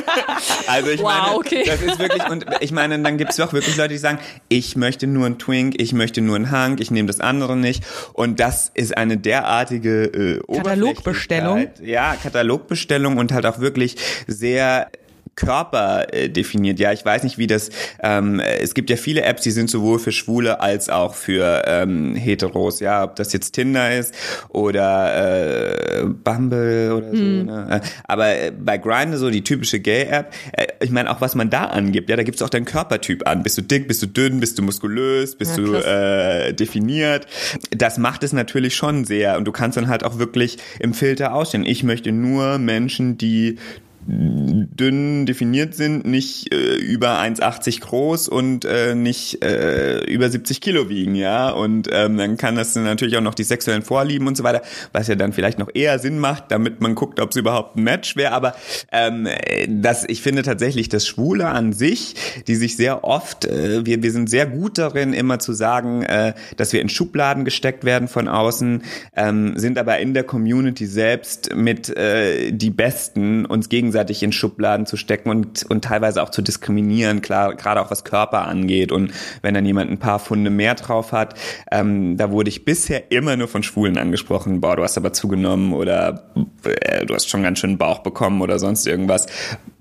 also ich wow, meine, okay. das ist wirklich, und ich meine, dann gibt's doch wirklich Leute, die sagen, ich möchte nur ein Twink, ich möchte nur ein Hunk, ich nehme das andere nicht. Und das ist eine derartige äh, Katalogbestellung ja, Katalogbestellung und halt auch wirklich sehr Körper äh, definiert. Ja, ich weiß nicht, wie das. Ähm, es gibt ja viele Apps, die sind sowohl für Schwule als auch für ähm, Heteros. Ja, ob das jetzt Tinder ist oder äh, Bumble oder so. Mhm. Ne? Aber äh, bei Grindr so die typische Gay-App. Äh, ich meine auch, was man da angibt. Ja, da gibt's auch deinen Körpertyp an. Bist du dick? Bist du dünn? Bist du muskulös? Bist ja, du äh, definiert? Das macht es natürlich schon sehr. Und du kannst dann halt auch wirklich im Filter ausstellen. Ich möchte nur Menschen, die dünn definiert sind, nicht äh, über 1,80 groß und äh, nicht äh, über 70 Kilo wiegen, ja. Und ähm, dann kann das natürlich auch noch die sexuellen Vorlieben und so weiter, was ja dann vielleicht noch eher Sinn macht, damit man guckt, ob es überhaupt ein Match wäre. Aber ähm, das, ich finde tatsächlich, das Schwule an sich, die sich sehr oft, äh, wir, wir sind sehr gut darin, immer zu sagen, äh, dass wir in Schubladen gesteckt werden von außen, ähm, sind aber in der Community selbst mit äh, die Besten uns gegenseitig gegenseitig in Schubladen zu stecken und, und teilweise auch zu diskriminieren, klar, gerade auch was Körper angeht. Und wenn dann jemand ein paar Funde mehr drauf hat, ähm, da wurde ich bisher immer nur von Schwulen angesprochen, boah, du hast aber zugenommen oder äh, du hast schon ganz schön Bauch bekommen oder sonst irgendwas,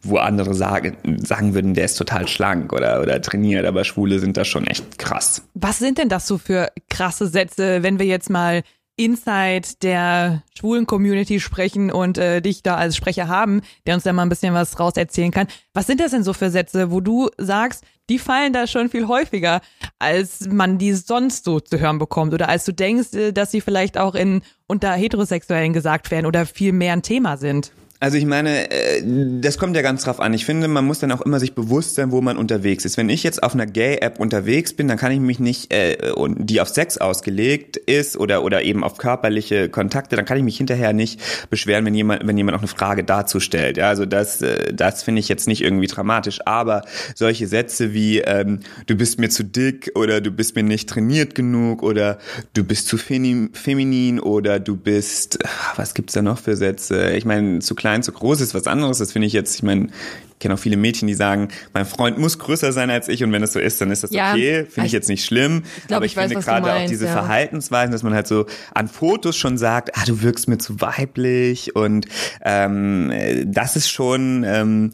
wo andere sagen, sagen würden, der ist total schlank oder, oder trainiert, aber Schwule sind da schon echt krass. Was sind denn das so für krasse Sätze, wenn wir jetzt mal Inside der schwulen Community sprechen und äh, dich da als Sprecher haben, der uns da mal ein bisschen was raus erzählen kann. Was sind das denn so für Sätze, wo du sagst, die fallen da schon viel häufiger, als man die sonst so zu hören bekommt oder als du denkst, äh, dass sie vielleicht auch in unter Heterosexuellen gesagt werden oder viel mehr ein Thema sind? Also ich meine, äh, das kommt ja ganz drauf an. Ich finde, man muss dann auch immer sich bewusst sein, wo man unterwegs ist. Wenn ich jetzt auf einer Gay-App unterwegs bin, dann kann ich mich nicht, äh, die auf Sex ausgelegt ist oder oder eben auf körperliche Kontakte, dann kann ich mich hinterher nicht beschweren, wenn jemand, wenn jemand auch eine Frage dazu stellt. Ja, also das, äh, das finde ich jetzt nicht irgendwie dramatisch. Aber solche Sätze wie ähm, du bist mir zu dick oder du bist mir nicht trainiert genug oder du bist zu feminin oder du bist, was gibt's da noch für Sätze? Ich meine, zu klein klein, zu groß ist was anderes. Das finde ich jetzt, ich meine, ich kenne auch viele Mädchen, die sagen, mein Freund muss größer sein als ich und wenn es so ist, dann ist das Ja, okay. Finde ich jetzt nicht schlimm. ich glaub, aber ich ich, weiß, finde gerade auch diese ja. Verhaltensweisen, dass man halt so an Fotos schon sagt, ah, du wirkst mir zu weiblich und ähm, äh, das ist schon ähm,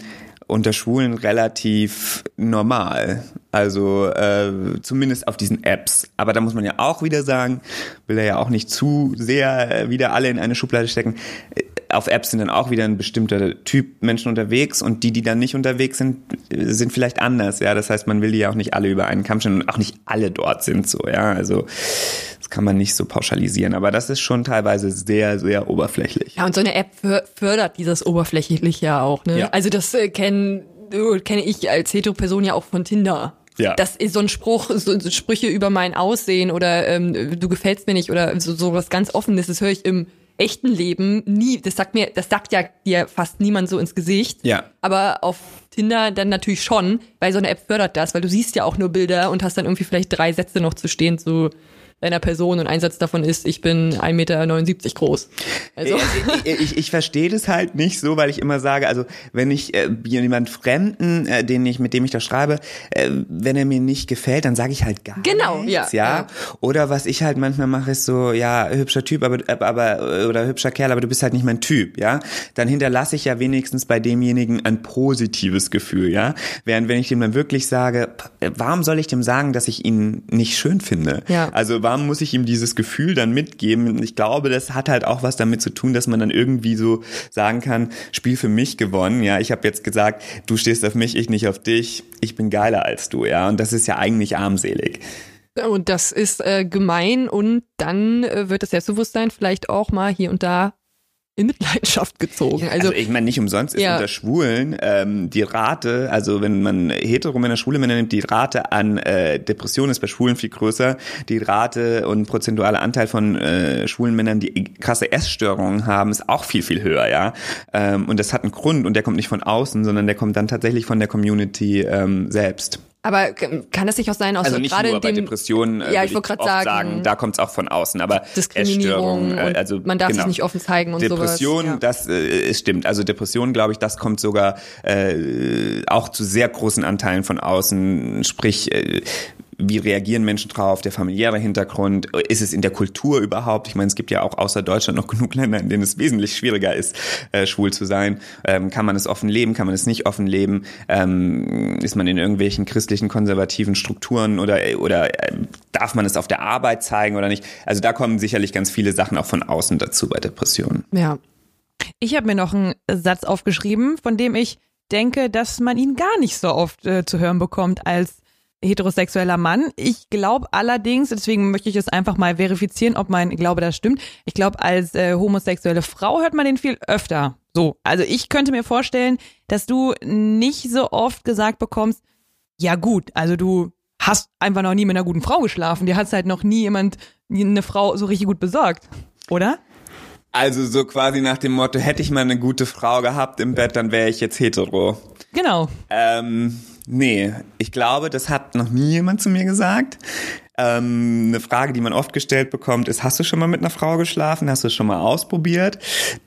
unter Schwulen relativ normal. Also äh, zumindest auf diesen Apps. Aber da muss man ja auch wieder sagen, will er ja auch nicht zu sehr äh, wieder alle in eine Schublade stecken. Äh, Auf Apps sind dann auch wieder ein bestimmter Typ Menschen unterwegs und die, die dann nicht unterwegs sind, sind vielleicht anders. Ja, das heißt, man will die ja auch nicht alle über einen Kamm stellen und auch nicht alle dort sind so. Ja, also das kann man nicht so pauschalisieren. Aber das ist schon teilweise sehr, sehr oberflächlich. Ja, und so eine App för- fördert dieses oberflächlich ja auch, ne? Ja. Also das äh, kenne kenne ich als Hetero-Person ja auch von Tinder. Ja. Das ist so ein Spruch, so, so Sprüche über mein Aussehen oder ähm, du gefällst mir nicht oder so, so was ganz Offenes, das höre ich im echten Leben nie. Das sagt mir, das sagt ja dir fast niemand so ins Gesicht. Ja. Aber auf Tinder dann natürlich schon, weil so eine App fördert das, weil du siehst ja auch nur Bilder und hast dann irgendwie vielleicht drei Sätze noch zu stehen zu deiner Person und ein Satz davon ist, ich bin 1,79 Meter groß. Also, ich, ich, ich verstehe das halt nicht so, weil ich immer sage, also wenn ich äh, jemand Fremden, äh, den ich, mit dem ich da schreibe, äh, wenn er mir nicht gefällt, dann sage ich halt gar Genau, nichts, ja, ja. ja. Oder was ich halt manchmal mache, ist so, ja, hübscher Typ, aber, aber oder hübscher Kerl, aber du bist halt nicht mein Typ, ja. Dann hinterlasse ich ja wenigstens bei demjenigen ein positives Gefühl, ja. Während wenn ich dem dann wirklich sage, warum soll ich dem sagen, dass ich ihn nicht schön finde? Ja. Also warum muss ich ihm dieses Gefühl dann mitgeben? Ich glaube, das hat halt auch was damit zu tun, dass man dann irgendwie so sagen kann, Spiel für mich gewonnen. Ja, ich habe jetzt gesagt, du stehst auf mich, ich nicht auf dich. Ich bin geiler als du. Ja, und das ist ja eigentlich armselig. Und das ist äh, gemein und dann äh, wird das Selbstbewusstsein vielleicht auch mal hier und da in Mitleidenschaft gezogen. Also, Also, ich meine, nicht umsonst ist Ja. unter Schwulen ähm, die Rate, also wenn man Heteromänner, schwule Männer nimmt, die Rate an äh, Depressionen ist bei Schwulen viel größer. Die Rate und prozentuale Anteil von äh, schwulen Männern, die krasse Essstörungen haben, ist auch viel, viel höher, ja. Ähm, und das hat einen Grund und der kommt nicht von außen, sondern der kommt dann tatsächlich von der Community ähm, selbst. Aber kann das nicht auch sein, auch Also so nicht gerade nur bei dem Depressionen, äh, Ja, ich wollte gerade oft sagen, da kommt es auch von außen, aber Diskriminierung Essstörungen, äh, also man darf genau. sich nicht offen zeigen und Depression, sowas. Ja. das äh, stimmt. Also Depression, glaube ich, das kommt sogar äh, auch zu sehr großen Anteilen von außen. Sprich, äh, wie reagieren Menschen drauf? Der familiäre Hintergrund? Ist es in der Kultur überhaupt? Ich meine, es gibt ja auch außer Deutschland noch genug Länder, in denen es wesentlich schwieriger ist, äh, schwul zu sein. Ähm, kann man es offen leben? Kann man es nicht offen leben? Ähm, ist man in irgendwelchen christlichen konservativen Strukturen oder oder äh, darf man es auf der Arbeit zeigen oder nicht? Also da kommen sicherlich ganz viele Sachen auch von außen dazu bei Depressionen. ja. Ich habe mir noch einen Satz aufgeschrieben, von dem ich denke, dass man ihn gar nicht so oft äh, zu hören bekommt als heterosexueller Mann. Ich glaube allerdings, deswegen möchte ich es einfach mal verifizieren, ob mein Glaube das stimmt. Ich glaube, als äh, homosexuelle Frau hört man den viel öfter. So, also ich könnte mir vorstellen, dass du nicht so oft gesagt bekommst, ja gut, also du hast einfach noch nie mit einer guten Frau geschlafen. Dir hat halt noch nie jemand eine Frau so richtig gut besorgt, oder? Also so quasi nach dem Motto, hätte ich mal eine gute Frau gehabt im Bett, dann wäre ich jetzt hetero. Genau. Ähm, nee, ich glaube, das hat noch nie jemand zu mir gesagt. Ähm, eine Frage, die man oft gestellt bekommt, ist, hast du schon mal mit einer Frau geschlafen? Hast du schon mal ausprobiert?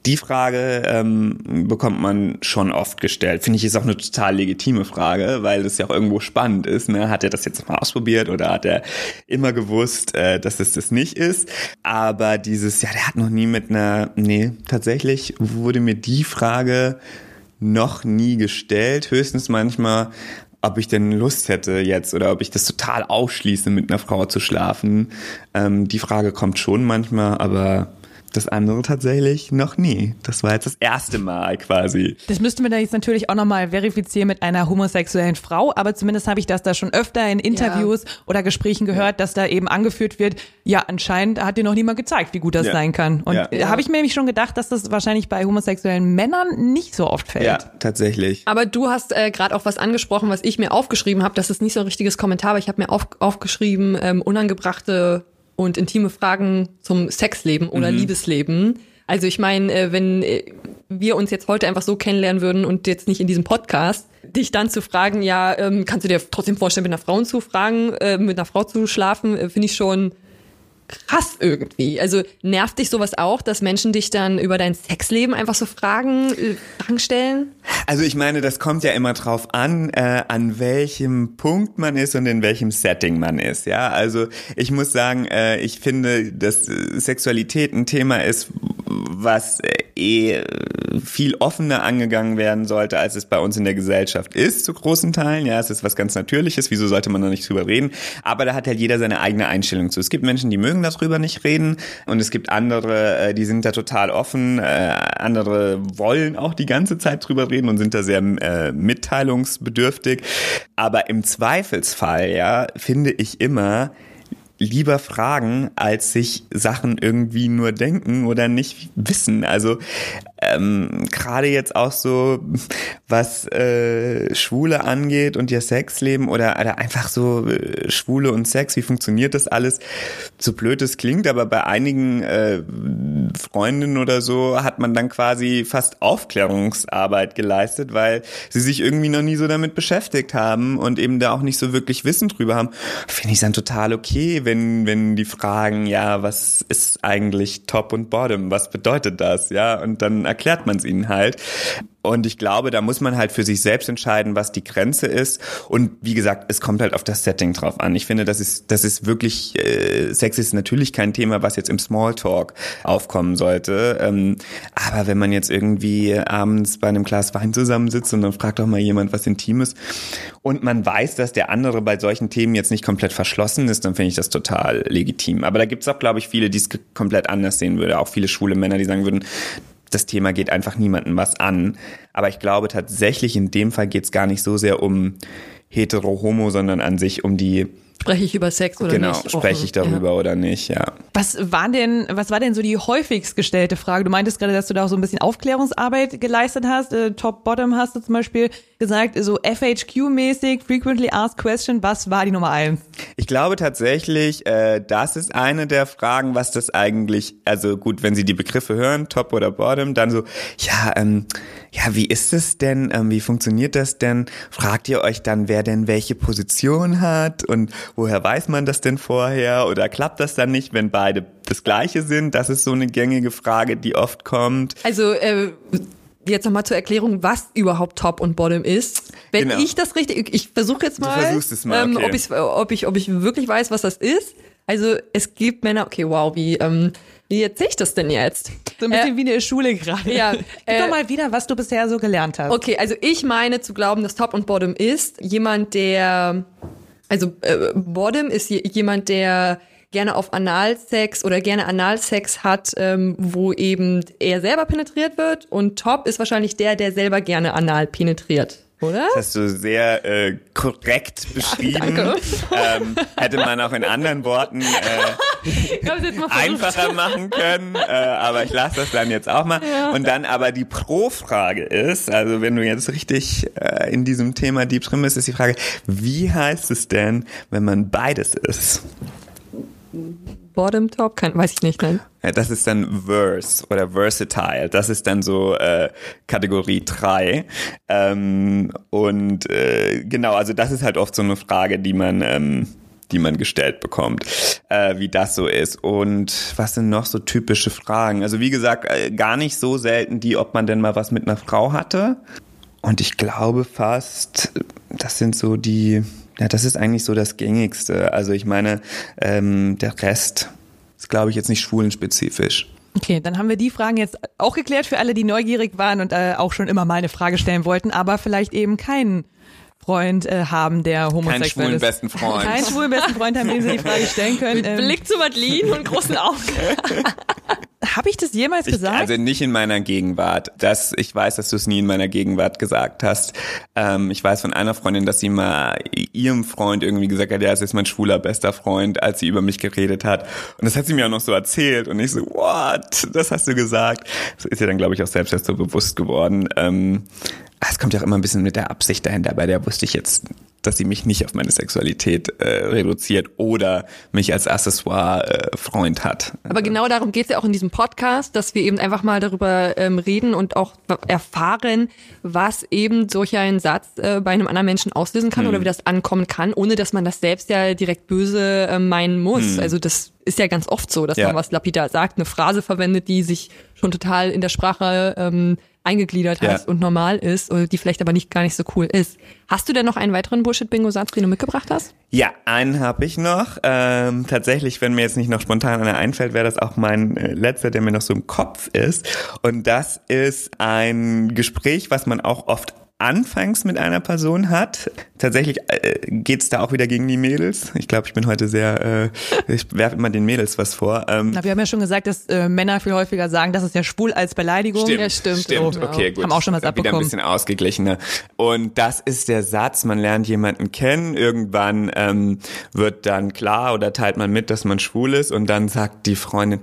Die Frage ähm, bekommt man schon oft gestellt. Finde ich, ist auch eine total legitime Frage, weil das ja auch irgendwo spannend ist. Ne? Hat er das jetzt mal ausprobiert oder hat er immer gewusst, äh, dass es das nicht ist? Aber dieses, ja, der hat noch nie mit einer, nee, tatsächlich wurde mir die Frage noch nie gestellt. Höchstens manchmal, ob ich denn Lust hätte jetzt oder ob ich das total ausschließe, mit einer Frau zu schlafen. Ähm, die Frage kommt schon manchmal, aber das andere tatsächlich noch nie. Das war jetzt das erste Mal quasi. Das müssten wir jetzt natürlich auch nochmal verifizieren mit einer homosexuellen Frau, aber zumindest habe ich das da schon öfter in Interviews oder Gesprächen gehört, dass da eben angeführt wird, ja, anscheinend hat dir noch niemand gezeigt, wie gut das Ja. sein kann. Und Ja. da habe ich mir nämlich schon gedacht, dass das wahrscheinlich bei homosexuellen Männern nicht so oft fällt. Ja, tatsächlich. Aber du hast äh, gerade auch was angesprochen, was ich mir aufgeschrieben habe. Das ist nicht so ein richtiges Kommentar, aber ich habe mir auf, aufgeschrieben, ähm, unangebrachte und intime Fragen zum Sexleben oder Liebesleben. Also ich meine, äh, wenn äh, wir uns jetzt heute einfach so kennenlernen würden und jetzt nicht in diesem Podcast, dich dann zu fragen, ja, ähm, kannst du dir trotzdem vorstellen, mit einer Frau zu fragen, äh, mit einer Frau zu schlafen, finde ich schon krass irgendwie. Also nervt dich sowas auch, dass Menschen dich dann über dein Sexleben einfach so Fragen, äh, Fragen stellen? Also ich meine, das kommt ja immer drauf an, äh, an welchem Punkt man ist und in welchem Setting man ist. Ja, also ich muss sagen, äh, ich finde, dass Sexualität ein Thema ist, was äh, eh viel offener angegangen werden sollte, als es bei uns in der Gesellschaft ist, zu großen Teilen. Ja, es ist was ganz Natürliches. Wieso sollte man da nicht drüber reden? Aber da hat halt jeder seine eigene Einstellung zu. Es gibt Menschen, die mögen darüber nicht reden und es gibt andere, äh, die sind da total offen. Äh, andere wollen auch die ganze Zeit drüber reden und sind da sehr äh, mitteilungsbedürftig. Aber im Zweifelsfall, ja, finde ich immer, lieber fragen, als sich Sachen irgendwie nur denken oder nicht wissen. Also ähm, gerade jetzt auch so, was äh, Schwule angeht und ihr Sexleben oder, oder einfach so äh, Schwule und Sex, wie funktioniert das alles? So blöd es klingt, aber bei einigen äh, Freundinnen oder so hat man dann quasi fast Aufklärungsarbeit geleistet, weil sie sich irgendwie noch nie so damit beschäftigt haben und eben da auch nicht so wirklich Wissen drüber haben. Finde ich dann total okay, wenn, wenn die fragen, ja, was ist eigentlich Top und Bottom? Was bedeutet das? Ja, und dann erklärt man es ihnen halt. Und ich glaube, da muss man halt für sich selbst entscheiden, was die Grenze ist. Und wie gesagt, es kommt halt auf das Setting drauf an. Ich finde, das ist, das ist wirklich, äh, Sex ist natürlich kein Thema, was jetzt im Smalltalk aufkommen sollte. Ähm, aber wenn man jetzt irgendwie abends bei einem Glas Wein zusammensitzt und dann fragt doch mal jemand was Intimes und man weiß, dass der andere bei solchen Themen jetzt nicht komplett verschlossen ist, dann finde ich das total legitim. Aber da gibt's auch, glaube ich, viele, die es komplett anders sehen würde. Auch viele schwule Männer, die sagen würden, das Thema geht einfach niemandem was an. Aber ich glaube tatsächlich, in dem Fall geht es gar nicht so sehr um hetero-homo, sondern an sich um die Spreche ich über Sex oder genau, nicht? Genau, spreche ich darüber ja. oder nicht, ja. Was war denn, was war denn so die häufigst gestellte Frage? Du meintest gerade, dass du da auch so ein bisschen Aufklärungsarbeit geleistet hast. Äh, Top-Bottom hast du zum Beispiel gesagt, so FHQ-mäßig, Frequently Asked Question, was war die Nummer eins? Ich glaube tatsächlich, äh, das ist eine der Fragen, was das eigentlich, also gut, wenn Sie die Begriffe hören, Top oder Bottom, dann so, ja, ähm, ja, wie ist es denn, ähm, wie funktioniert das denn? Fragt ihr euch dann, wer denn welche Position hat und woher weiß man das denn vorher oder klappt das dann nicht, wenn beide das Gleiche sind? Das ist so eine gängige Frage, die oft kommt. Also äh, jetzt nochmal zur Erklärung, was überhaupt Top und Bottom ist. Wenn genau. ich das richtig, ich versuche jetzt mal, mal ähm, ob, ich, ob, ich, ob ich wirklich weiß, was das ist. Also es gibt Männer, okay, wow, wie, ähm, wie erzähle ich das denn jetzt? So ein bisschen äh, wie in der Schule gerade. Ja. Gib äh, doch mal wieder, was du bisher so gelernt hast. Okay, also ich meine zu glauben, dass Top und Bottom ist jemand, der also äh, Bottom ist jemand, der gerne auf Analsex oder gerne Analsex hat, ähm, wo eben er selber penetriert wird. Und Top ist wahrscheinlich der, der selber gerne anal penetriert. Oder? Das hast du sehr äh, korrekt beschrieben. Ja, ähm, hätte man auch in anderen Worten äh, einfacher machen können, äh, aber ich lasse das dann jetzt auch mal. Ja. Und dann aber die Pro-Frage ist, also wenn du jetzt richtig äh, in diesem Thema deep drin bist, ist die Frage, wie heißt es denn, wenn man beides ist? Bottom Top, kann, weiß ich nicht, nein. Ja, das ist dann Verse oder Versatile. Das ist dann so äh, Kategorie 3. Ähm, und äh, genau, also das ist halt oft so eine Frage, die man ähm, die man gestellt bekommt, äh, wie das so ist. Und was sind noch so typische Fragen? Also wie gesagt, äh, gar nicht so selten die, ob man denn mal was mit einer Frau hatte. Und ich glaube fast, das sind so die, ja, das ist eigentlich so das Gängigste. Also ich meine, ähm, der Rest ist, glaube ich, jetzt nicht schwulenspezifisch. Okay, dann haben wir die Fragen jetzt auch geklärt für alle, die neugierig waren und äh, auch schon immer mal eine Frage stellen wollten, aber vielleicht eben keinen Freund äh, haben, der homosexuell Keinen schwulen ist. besten Freund. Keinen schwulen besten Freund haben, dem sie die Frage stellen können. Mit ähm, Blick zu Madeline und großen Augen. Habe ich das jemals gesagt? Ich, also nicht in meiner Gegenwart. Das, ich weiß, dass du es nie in meiner Gegenwart gesagt hast. Ähm, ich weiß von einer Freundin, dass sie mal ihrem Freund irgendwie gesagt hat, ja, es ist mein schwuler bester Freund, als sie über mich geredet hat. Und das hat sie mir auch noch so erzählt. Und ich so, what? Das hast du gesagt. Das ist ja dann, glaube ich, auch selbst erst so bewusst geworden. Ähm, es kommt ja auch immer ein bisschen mit der Absicht dahinter. Bei der wusste ich jetzt, dass sie mich nicht auf meine Sexualität äh, reduziert oder mich als Accessoire äh, Freund hat. Aber genau darum geht es ja auch in diesem Podcast, dass wir eben einfach mal darüber ähm, reden und auch erfahren, was eben solch ein Satz äh, bei einem anderen Menschen auslösen kann hm. oder wie das ankommen kann, ohne dass man das selbst ja direkt böse äh, meinen muss. Hm. Also das ist ja ganz oft so, dass Ja. man was lapidar sagt, eine Phrase verwendet, die sich schon total in der Sprache ähm, eingegliedert hat Ja. und normal ist, oder die vielleicht aber nicht gar nicht so cool ist. Hast du denn noch einen weiteren Bullshit-Bingo-Satz, den du mitgebracht hast? Ja, einen habe ich noch. Ähm, tatsächlich, wenn mir jetzt nicht noch spontan einer einfällt, wäre das auch mein äh, letzter, der mir noch so im Kopf ist. Und das ist ein Gespräch, was man auch oft anfangs mit einer Person hat. Tatsächlich äh, geht's da auch wieder gegen die Mädels. Ich glaube, ich bin heute sehr, äh, ich werfe immer den Mädels was vor. Ähm, Na, wir haben ja schon gesagt, dass äh, Männer viel häufiger sagen, das ist ja schwul als Beleidigung. Ja, stimmt. Stimmt, So, okay, gut. Haben auch schon was Wieder ein abbekommen. bisschen ausgeglichener. Und das ist der Satz, man lernt jemanden kennen, irgendwann ähm, wird dann klar oder teilt man mit, dass man schwul ist und dann sagt die Freundin,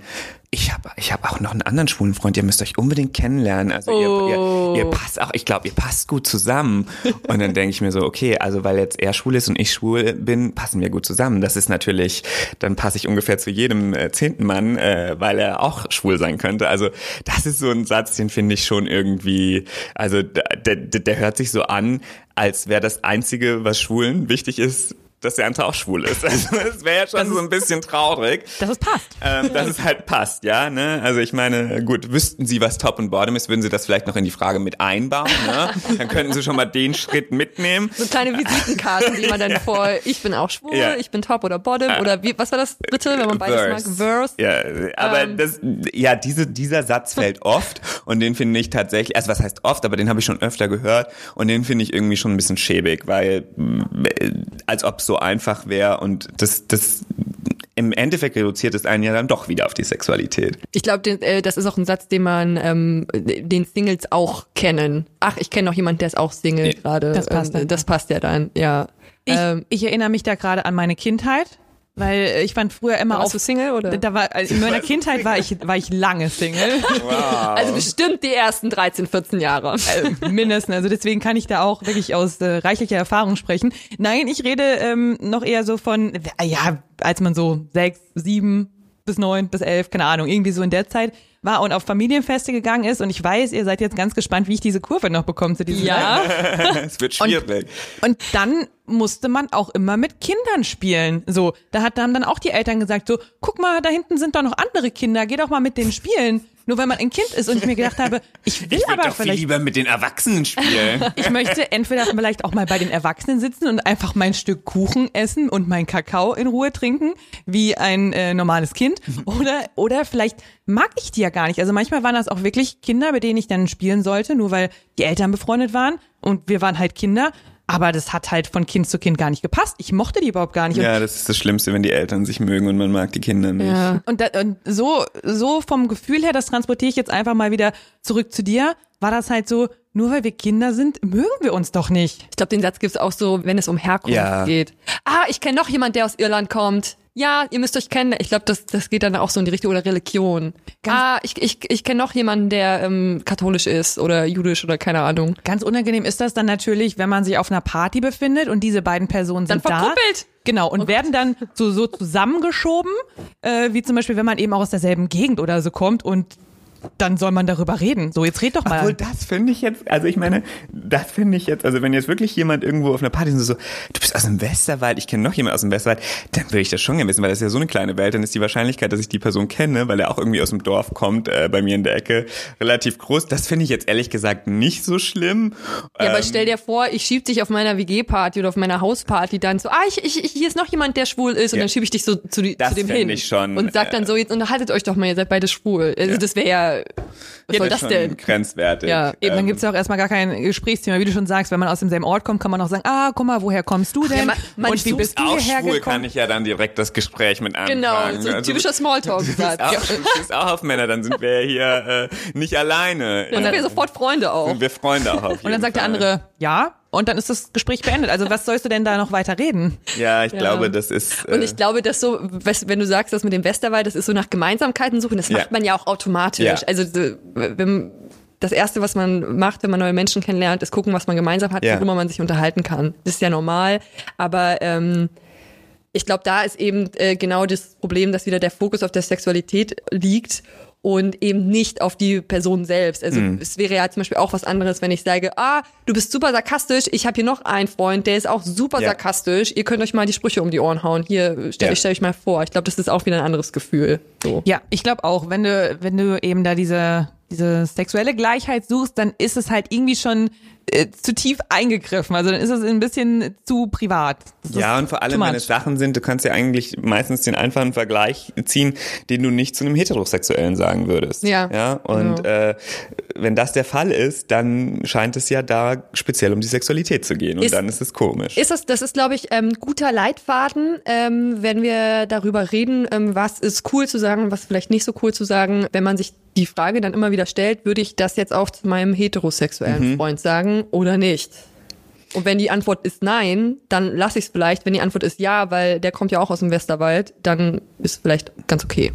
ich habe ich hab auch noch einen anderen schwulen Freund, ihr müsst euch unbedingt kennenlernen. Also ihr, ihr, ihr passt auch, ich glaube, ihr passt gut zusammen. Und dann denke ich mir so, okay, also weil jetzt er schwul ist und ich schwul bin, passen wir gut zusammen. Das ist natürlich, dann passe ich ungefähr zu jedem äh, zehnten Mann, äh, weil er auch schwul sein könnte. Also das ist so ein Satz, den finde ich schon irgendwie, also der, der, der hört sich so an, als wäre das Einzige, was Schwulen wichtig ist, dass der andere auch schwul ist. Also das wäre ja schon so ein bisschen traurig. Dass es passt. Ähm, dass es halt passt, ja, ne? Also ich meine, gut, wüssten Sie, was Top und Bottom ist, würden Sie das vielleicht noch in die Frage mit einbauen, ne? Dann könnten Sie schon mal den Schritt mitnehmen. So kleine Visitenkarten, die man dann vor, ich bin auch schwul, Ja. ich bin top oder bottom oder wie, was war das dritte, wenn man beides mag? Verse. Ja, aber Ähm. das, ja, diese, dieser Satz fällt oft und den finde ich tatsächlich, also was heißt oft, aber den habe ich schon öfter gehört und den finde ich irgendwie schon ein bisschen schäbig, weil äh, als ob es so einfach wäre und das, das im Endeffekt reduziert es einen ja dann doch wieder auf die Sexualität. Ich glaube, äh, das ist auch ein Satz, den man ähm, den Singles auch kennen. Ach, ich kenne noch jemanden, der ist auch Single Nee. gerade. Das passt Ähm. Das passt ja dann, ja. Ich, ähm, ich erinnere mich da gerade an meine Kindheit, weil ich fand früher immer warst du Single oder? Da war, also in meiner Kindheit war ich, war ich lange Single. Also bestimmt die ersten 13, 14 Jahre. Äh, mindestens. Also deswegen kann ich da auch wirklich aus äh, reichlicher Erfahrung sprechen. Nein, ich rede ähm, noch eher so von, äh, ja, als man so sechs, sieben bis neun bis elf, keine Ahnung, irgendwie so in der Zeit war und auf Familienfeste gegangen ist. Und ich weiß, ihr seid jetzt ganz gespannt, wie ich diese Kurve noch bekomme zu diesem Ja. Es wird schwierig. Und dann musste man auch immer mit Kindern spielen. So, da hat dann dann auch die Eltern gesagt so, guck mal, da hinten sind doch noch andere Kinder, geh doch mal mit denen spielen. Nur weil man ein Kind ist und ich mir gedacht habe, ich will ich aber doch viel vielleicht lieber mit den Erwachsenen spielen. ich möchte entweder vielleicht auch mal bei den Erwachsenen sitzen und einfach mein Stück Kuchen essen und mein Kakao in Ruhe trinken, wie ein äh, normales Kind. Oder, oder vielleicht mag ich die ja gar nicht. Also manchmal waren das auch wirklich Kinder, mit denen ich dann spielen sollte, nur weil die Eltern befreundet waren und wir waren halt Kinder. Aber das hat halt von Kind zu Kind gar nicht gepasst. Ich mochte die überhaupt gar nicht. Ja, das ist das Schlimmste, wenn die Eltern sich mögen und man mag die Kinder nicht. Ja. und, da, und so, so vom Gefühl her, das transportiere ich jetzt einfach mal wieder zurück zu dir, war das halt so, nur weil wir Kinder sind, mögen wir uns doch nicht. Ich glaube, den Satz gibt's auch so, wenn es um Herkunft Ja. geht. Ah, ich kenne noch jemand, der aus Irland kommt. Ja, ihr müsst euch kennen. Ich glaube, das, das geht dann auch so in die Richtung oder Religion. Ganz- ah, ich, ich, ich kenne noch jemanden, der ähm, katholisch ist oder jüdisch oder keine Ahnung. Ganz unangenehm ist das dann natürlich, wenn man sich auf einer Party befindet und diese beiden Personen Dann sind da. verkuppelt. Genau, und werden dann so, so zusammengeschoben, äh, wie zum Beispiel, wenn man eben auch aus derselben Gegend oder so kommt und dann soll man darüber reden. So, jetzt red doch mal. Obwohl, das finde ich jetzt, also ich meine, das finde ich jetzt, also wenn jetzt wirklich jemand irgendwo auf einer Party ist und so, du bist aus dem Westerwald, ich kenne noch jemanden aus dem Westerwald, dann würde ich das schon gerne wissen, weil das ist ja so eine kleine Welt, dann ist die Wahrscheinlichkeit, dass ich die Person kenne, weil er auch irgendwie aus dem Dorf kommt, äh, bei mir in der Ecke, relativ groß. Das finde ich jetzt ehrlich gesagt nicht so schlimm. Ja, aber Ähm, stell dir vor, ich schieb dich auf meiner WG-Party oder auf meiner Hausparty dann so, ah, ich, ich, hier ist noch jemand, der schwul ist und Ja. dann schieb ich dich so zu, die, Das zu dem hin ich schon, und sag dann äh, so, jetzt unterhaltet euch doch mal, ihr seid beide schwul. Also Ja. das wäre ja, was soll das schon denn? Grenzwertig. Ja, Eben, dann Ähm, gibt's ja auch erstmal gar kein Gesprächsthema. Wie du schon sagst, wenn man aus demselben Ort kommt, kann man auch sagen, ah, guck mal, woher kommst du denn? ja, man- und wie bist du auch hierher schwul gekommen? kann ich ja dann direkt das Gespräch mit anfangen. Genau, so ein Also, typischer Smalltalk-Satz. Du bist, auch, du bist auch auf Männer, dann sind wir hier äh, nicht alleine. Dann sind wir sofort Freunde auch. sind wir Freunde auch auf jeden Und dann sagt der Fall. andere, ja, und dann ist das Gespräch beendet. Also was sollst du denn da noch weiter reden? Ja, ich glaube, das ist. Äh, Und ich glaube, dass so, wenn du sagst, das mit dem Westerwald, das ist so nach Gemeinsamkeiten suchen, das Ja. macht man ja auch automatisch. Ja. Also so, wenn, das erste, was man macht, wenn man neue Menschen kennenlernt, ist gucken, was man gemeinsam hat, Ja. worüber man sich unterhalten kann. Das ist ja normal. Aber ähm, ich glaube, da ist eben äh, genau das Problem, dass wieder der Fokus auf der Sexualität liegt und eben nicht auf die Person selbst. Also Mhm. es wäre ja zum Beispiel auch was anderes, wenn ich sage, ah, du bist super sarkastisch, ich habe hier noch einen Freund, der ist auch super Ja. sarkastisch, ihr könnt euch mal die Sprüche um die Ohren hauen. Hier, stell, Ja. ich stell euch mal vor. Ich glaube, das ist auch wieder ein anderes Gefühl. So. Ja, ich glaube auch, wenn du, wenn du eben da diese, diese sexuelle Gleichheit suchst, dann ist es halt irgendwie schon äh, zu tief eingegriffen. Also dann ist es ein bisschen zu privat. Das Ja, und vor allem, wenn es Sachen sind, du kannst ja eigentlich meistens den einfachen Vergleich ziehen, den du nicht zu einem Heterosexuellen sagen würdest. Ja, Ja, und äh, wenn das der Fall ist, dann scheint es ja da speziell um die Sexualität zu gehen und Ist- dann ist es komisch. Ist das, das ist, glaube ich, ähm, guter Leitfaden, ähm, wenn wir darüber reden, ähm, was ist cool zu sagen, was vielleicht nicht so cool zu sagen. Wenn man sich die Frage dann immer wieder stellt, würde ich das jetzt auch zu meinem heterosexuellen Freund sagen oder nicht? Und wenn die Antwort ist nein, dann lasse ich es vielleicht. Wenn die Antwort ist ja, weil der kommt ja auch aus dem Westerwald, dann ist vielleicht ganz okay.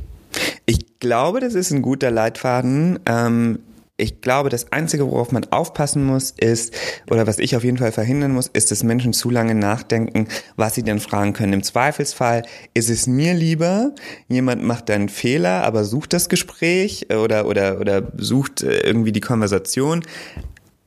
Ich glaube, das ist ein guter Leitfaden. Ähm, ich glaube, das Einzige, worauf man aufpassen muss, ist, oder was ich auf jeden Fall verhindern muss, ist, dass Menschen zu lange nachdenken, was sie denn fragen können. Im Zweifelsfall ist es mir lieber, jemand macht einen Fehler, aber sucht das Gespräch äh, oder, oder, oder sucht äh, irgendwie die Konversation,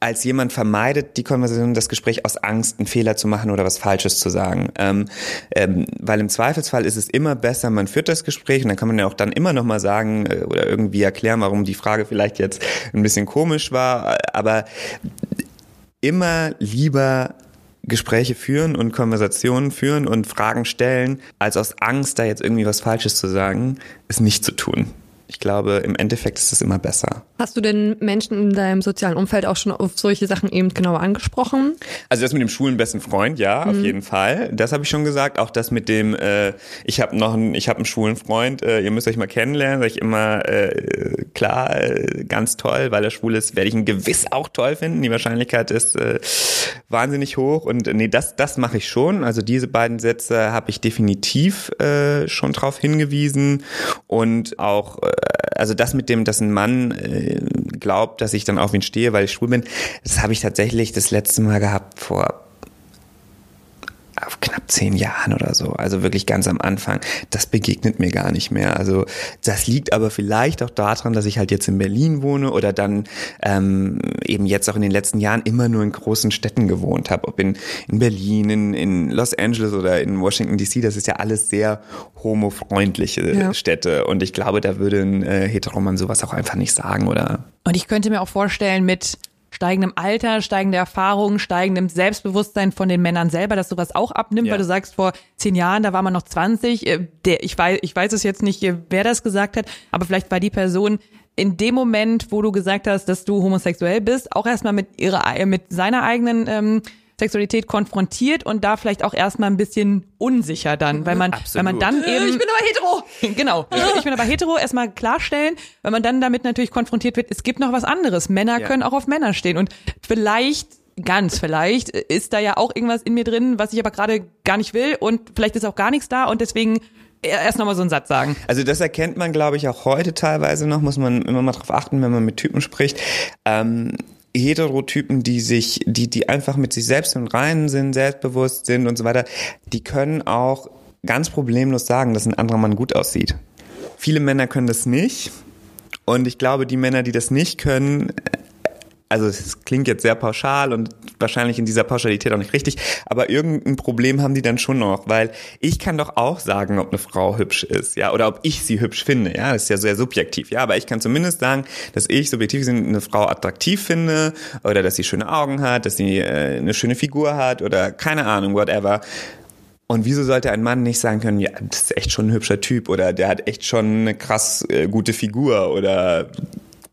als jemand vermeidet die Konversation, das Gespräch aus Angst, einen Fehler zu machen oder was Falsches zu sagen. Ähm, ähm, weil im Zweifelsfall ist es immer besser, man führt das Gespräch und dann kann man ja auch dann immer noch mal sagen äh, oder irgendwie erklären, warum die Frage vielleicht jetzt ein bisschen komisch war. Aber immer lieber Gespräche führen und Konversationen führen und Fragen stellen, als aus Angst, da jetzt irgendwie was Falsches zu sagen, es nicht zu tun. Ich glaube, im Endeffekt ist es immer besser. Hast du denn Menschen in deinem sozialen Umfeld auch schon auf solche Sachen eben genauer angesprochen? Also das mit dem schwulen besten Freund, ja, Mhm. auf jeden Fall. Das habe ich schon gesagt. Auch das mit dem, äh, ich habe noch einen, ich habe einen schwulen Freund. Äh, ihr müsst euch mal kennenlernen. Sag ich immer äh, klar, äh, ganz toll, weil er schwul ist, werde ich ihn gewiss auch toll finden. Die Wahrscheinlichkeit ist äh, wahnsinnig hoch. Und äh, nee, das, das mache ich schon. Also diese beiden Sätze habe ich definitiv äh, schon drauf hingewiesen und auch, äh, also das mit dem, dass ein Mann äh, glaubt, dass ich dann auf ihn stehe, weil ich schwul bin, das habe ich tatsächlich das letzte Mal gehabt vor auf knapp zehn Jahren oder so, also wirklich ganz am Anfang, das begegnet mir gar nicht mehr. Also das liegt aber vielleicht auch daran, dass ich halt jetzt in Berlin wohne oder dann ähm, eben jetzt auch in den letzten Jahren immer nur in großen Städten gewohnt habe, ob in, in Berlin, in, in Los Angeles oder in Washington DC, das ist ja alles sehr homofreundliche Ja. Städte. Und ich glaube, da würde ein äh, Heteroman sowas auch einfach nicht sagen oder? Und ich könnte mir auch vorstellen, mit steigendem Alter, steigender Erfahrung, steigendem Selbstbewusstsein von den Männern selber, dass sowas auch abnimmt, Ja. weil du sagst, vor zehn Jahren, da war man noch 20, äh, der, ich weiß, ich weiß es jetzt nicht, äh, wer das gesagt hat, aber vielleicht war die Person in dem Moment, wo du gesagt hast, dass du homosexuell bist, auch erstmal mit ihrer, mit seiner eigenen ähm, Sexualität konfrontiert und da vielleicht auch erstmal ein bisschen unsicher dann, weil man, weil man Absolut. dann eben Ich bin aber hetero. Genau. Ich, bin- ich bin aber hetero, erstmal klarstellen, weil man dann damit natürlich konfrontiert wird, es gibt noch was anderes. Männer Ja. können auch auf Männer stehen. Und vielleicht, ganz vielleicht, ist da ja auch irgendwas in mir drin, was ich aber gerade gar nicht will und vielleicht ist auch gar nichts da und deswegen erst nochmal so einen Satz sagen. Also das erkennt man, glaube ich, auch heute teilweise noch, muss man immer mal drauf achten, wenn man mit Typen spricht. Ähm, Heterotypen, die sich, die, die einfach mit sich selbst im Reinen sind, selbstbewusst sind und so weiter, die können auch ganz problemlos sagen, dass ein anderer Mann gut aussieht. Viele Männer können das nicht. Und ich glaube, die Männer, die das nicht können, also es klingt jetzt sehr pauschal und wahrscheinlich in dieser Pauschalität auch nicht richtig, aber irgendein Problem haben die dann schon noch, weil ich kann doch auch sagen, ob eine Frau hübsch ist, ja, oder ob ich sie hübsch finde, ja, das ist ja sehr subjektiv, ja, aber ich kann zumindest sagen, dass ich subjektiv gesehen eine Frau attraktiv finde oder dass sie schöne Augen hat, dass sie äh, eine schöne Figur hat oder keine Ahnung, whatever. Und wieso sollte ein Mann nicht sagen können, ja, das ist echt schon ein hübscher Typ oder der hat echt schon eine krass äh, gute Figur oder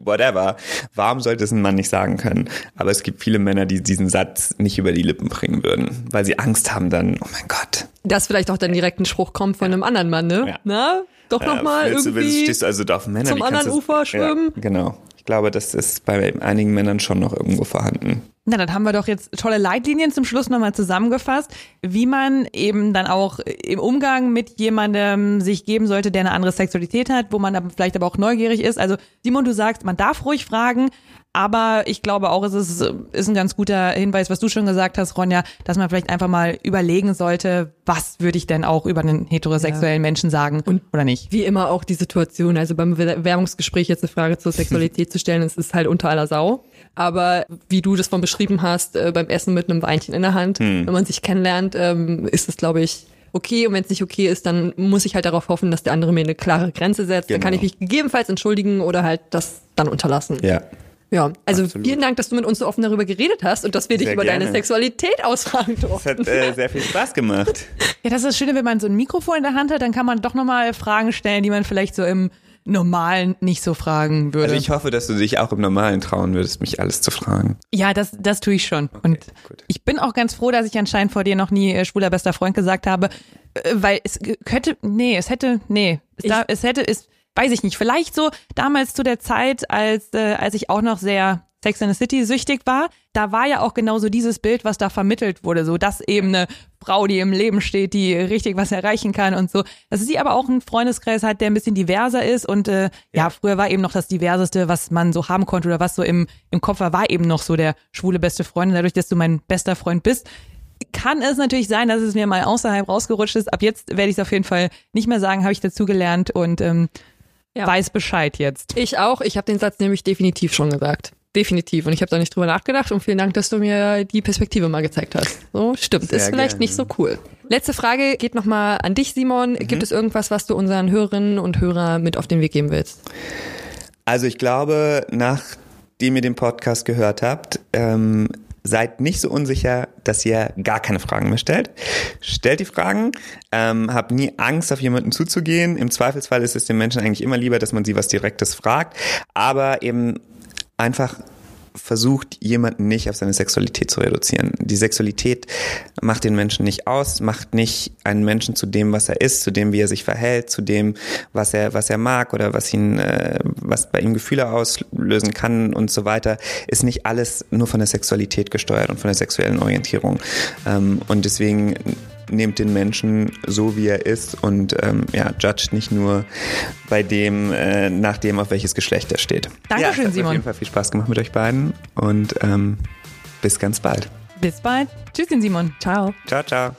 whatever. Warum sollte es ein Mann nicht sagen können? Aber es gibt viele Männer, die diesen Satz nicht über die Lippen bringen würden, weil sie Angst haben dann, oh mein Gott. Dass vielleicht auch dann direkt ein Spruch kommt von einem anderen Mann, ne? Ja. Na? Doch Äh, nochmal du- willst- irgendwie. Stehst du also da auf Männer? zum anderen du- Ufer schwimmen? Ja, genau. Ich glaube, das ist bei einigen Männern schon noch irgendwo vorhanden. Na, dann haben wir doch jetzt tolle Leitlinien zum Schluss nochmal zusammengefasst, wie man eben dann auch im Umgang mit jemandem sich geben sollte, der eine andere Sexualität hat, wo man dann vielleicht aber auch neugierig ist. Also Simon, du sagst, man darf ruhig fragen, aber ich glaube auch, es ist, ist ein ganz guter Hinweis, was du schon gesagt hast, Ronja, dass man vielleicht einfach mal überlegen sollte, was würde ich denn auch über einen heterosexuellen ja. Menschen sagen und, oder nicht. Wie immer auch die Situation, also beim Bewerbungsgespräch jetzt eine Frage zur Sexualität zu stellen, es ist halt unter aller Sau. Aber wie du das von beschrieben hast, äh, beim Essen mit einem Weinchen in der Hand, hm. wenn man sich kennenlernt, ähm, ist es, glaube ich, okay. Und wenn es nicht okay ist, dann muss ich halt darauf hoffen, dass der andere mir eine klare Grenze setzt. Genau. Dann kann ich mich gegebenenfalls entschuldigen oder halt das dann unterlassen. Ja. Ja, also Absolut. vielen Dank, dass du mit uns so offen darüber geredet hast und dass wir dich sehr über gerne. deine Sexualität ausfragen durften. Das hat äh, sehr viel Spaß gemacht. ja, das ist das Schöne, wenn man so ein Mikrofon in der Hand hat, dann kann man doch nochmal Fragen stellen, die man vielleicht so im Normalen nicht so fragen würde. Also ich hoffe, dass du dich auch im Normalen trauen würdest, mich alles zu fragen. Ja, das, das tue ich schon. Okay, und gut. ich bin auch ganz froh, dass ich anscheinend vor dir noch nie äh, schwuler bester Freund gesagt habe, äh, weil es könnte, nee, es hätte, nee, es, da, es hätte, es, weiß ich nicht, vielleicht so damals zu der Zeit, als, äh, als ich auch noch sehr Sex in the City süchtig war, da war ja auch genauso dieses Bild, was da vermittelt wurde, so dass eben eine Frau, die im Leben steht, die richtig was erreichen kann und so. Dass sie aber auch einen Freundeskreis hat, der ein bisschen diverser ist und äh, ja. ja, früher war eben noch das diverseste, was man so haben konnte oder was so im, im Kopf war, war eben noch so der schwule beste Freund. Und dadurch, dass du mein bester Freund bist, kann es natürlich sein, dass es mir mal außerhalb rausgerutscht ist. Ab jetzt werde ich es auf jeden Fall nicht mehr sagen, habe ich dazugelernt und ähm, ja. weiß Bescheid jetzt. Ich auch. Ich habe den Satz nämlich definitiv schon gesagt. Definitiv. Und ich habe da nicht drüber nachgedacht und vielen Dank, dass du mir die Perspektive mal gezeigt hast. So, stimmt. Sehr ist vielleicht gerne. nicht so cool. Letzte Frage geht nochmal an dich, Simon. Mhm. Gibt es irgendwas, was du unseren Hörerinnen und Hörern mit auf den Weg geben willst? Also ich glaube, nachdem ihr den Podcast gehört habt, ähm, seid nicht so unsicher, dass ihr gar keine Fragen mehr stellt. Stellt die Fragen, ähm, habt nie Angst, auf jemanden zuzugehen. Im Zweifelsfall ist es den Menschen eigentlich immer lieber, dass man sie was Direktes fragt, aber eben einfach versucht, jemanden nicht auf seine Sexualität zu reduzieren. Die Sexualität macht den Menschen nicht aus, macht nicht einen Menschen zu dem, was er ist, zu dem, wie er sich verhält, zu dem, was er, was er mag oder was ihn, äh, was bei ihm Gefühle auslösen kann und so weiter, ist nicht alles nur von der Sexualität gesteuert und von der sexuellen Orientierung. Ähm, und deswegen nehmt den Menschen so, wie er ist und ähm, ja, judgt nicht nur bei dem, äh, nach dem, auf welches Geschlecht er steht. Dankeschön, ja, Simon. Hat auf jeden Fall viel Spaß gemacht mit euch beiden und ähm, bis ganz bald. Bis bald. Tschüsschen, Simon. Ciao. Ciao, ciao.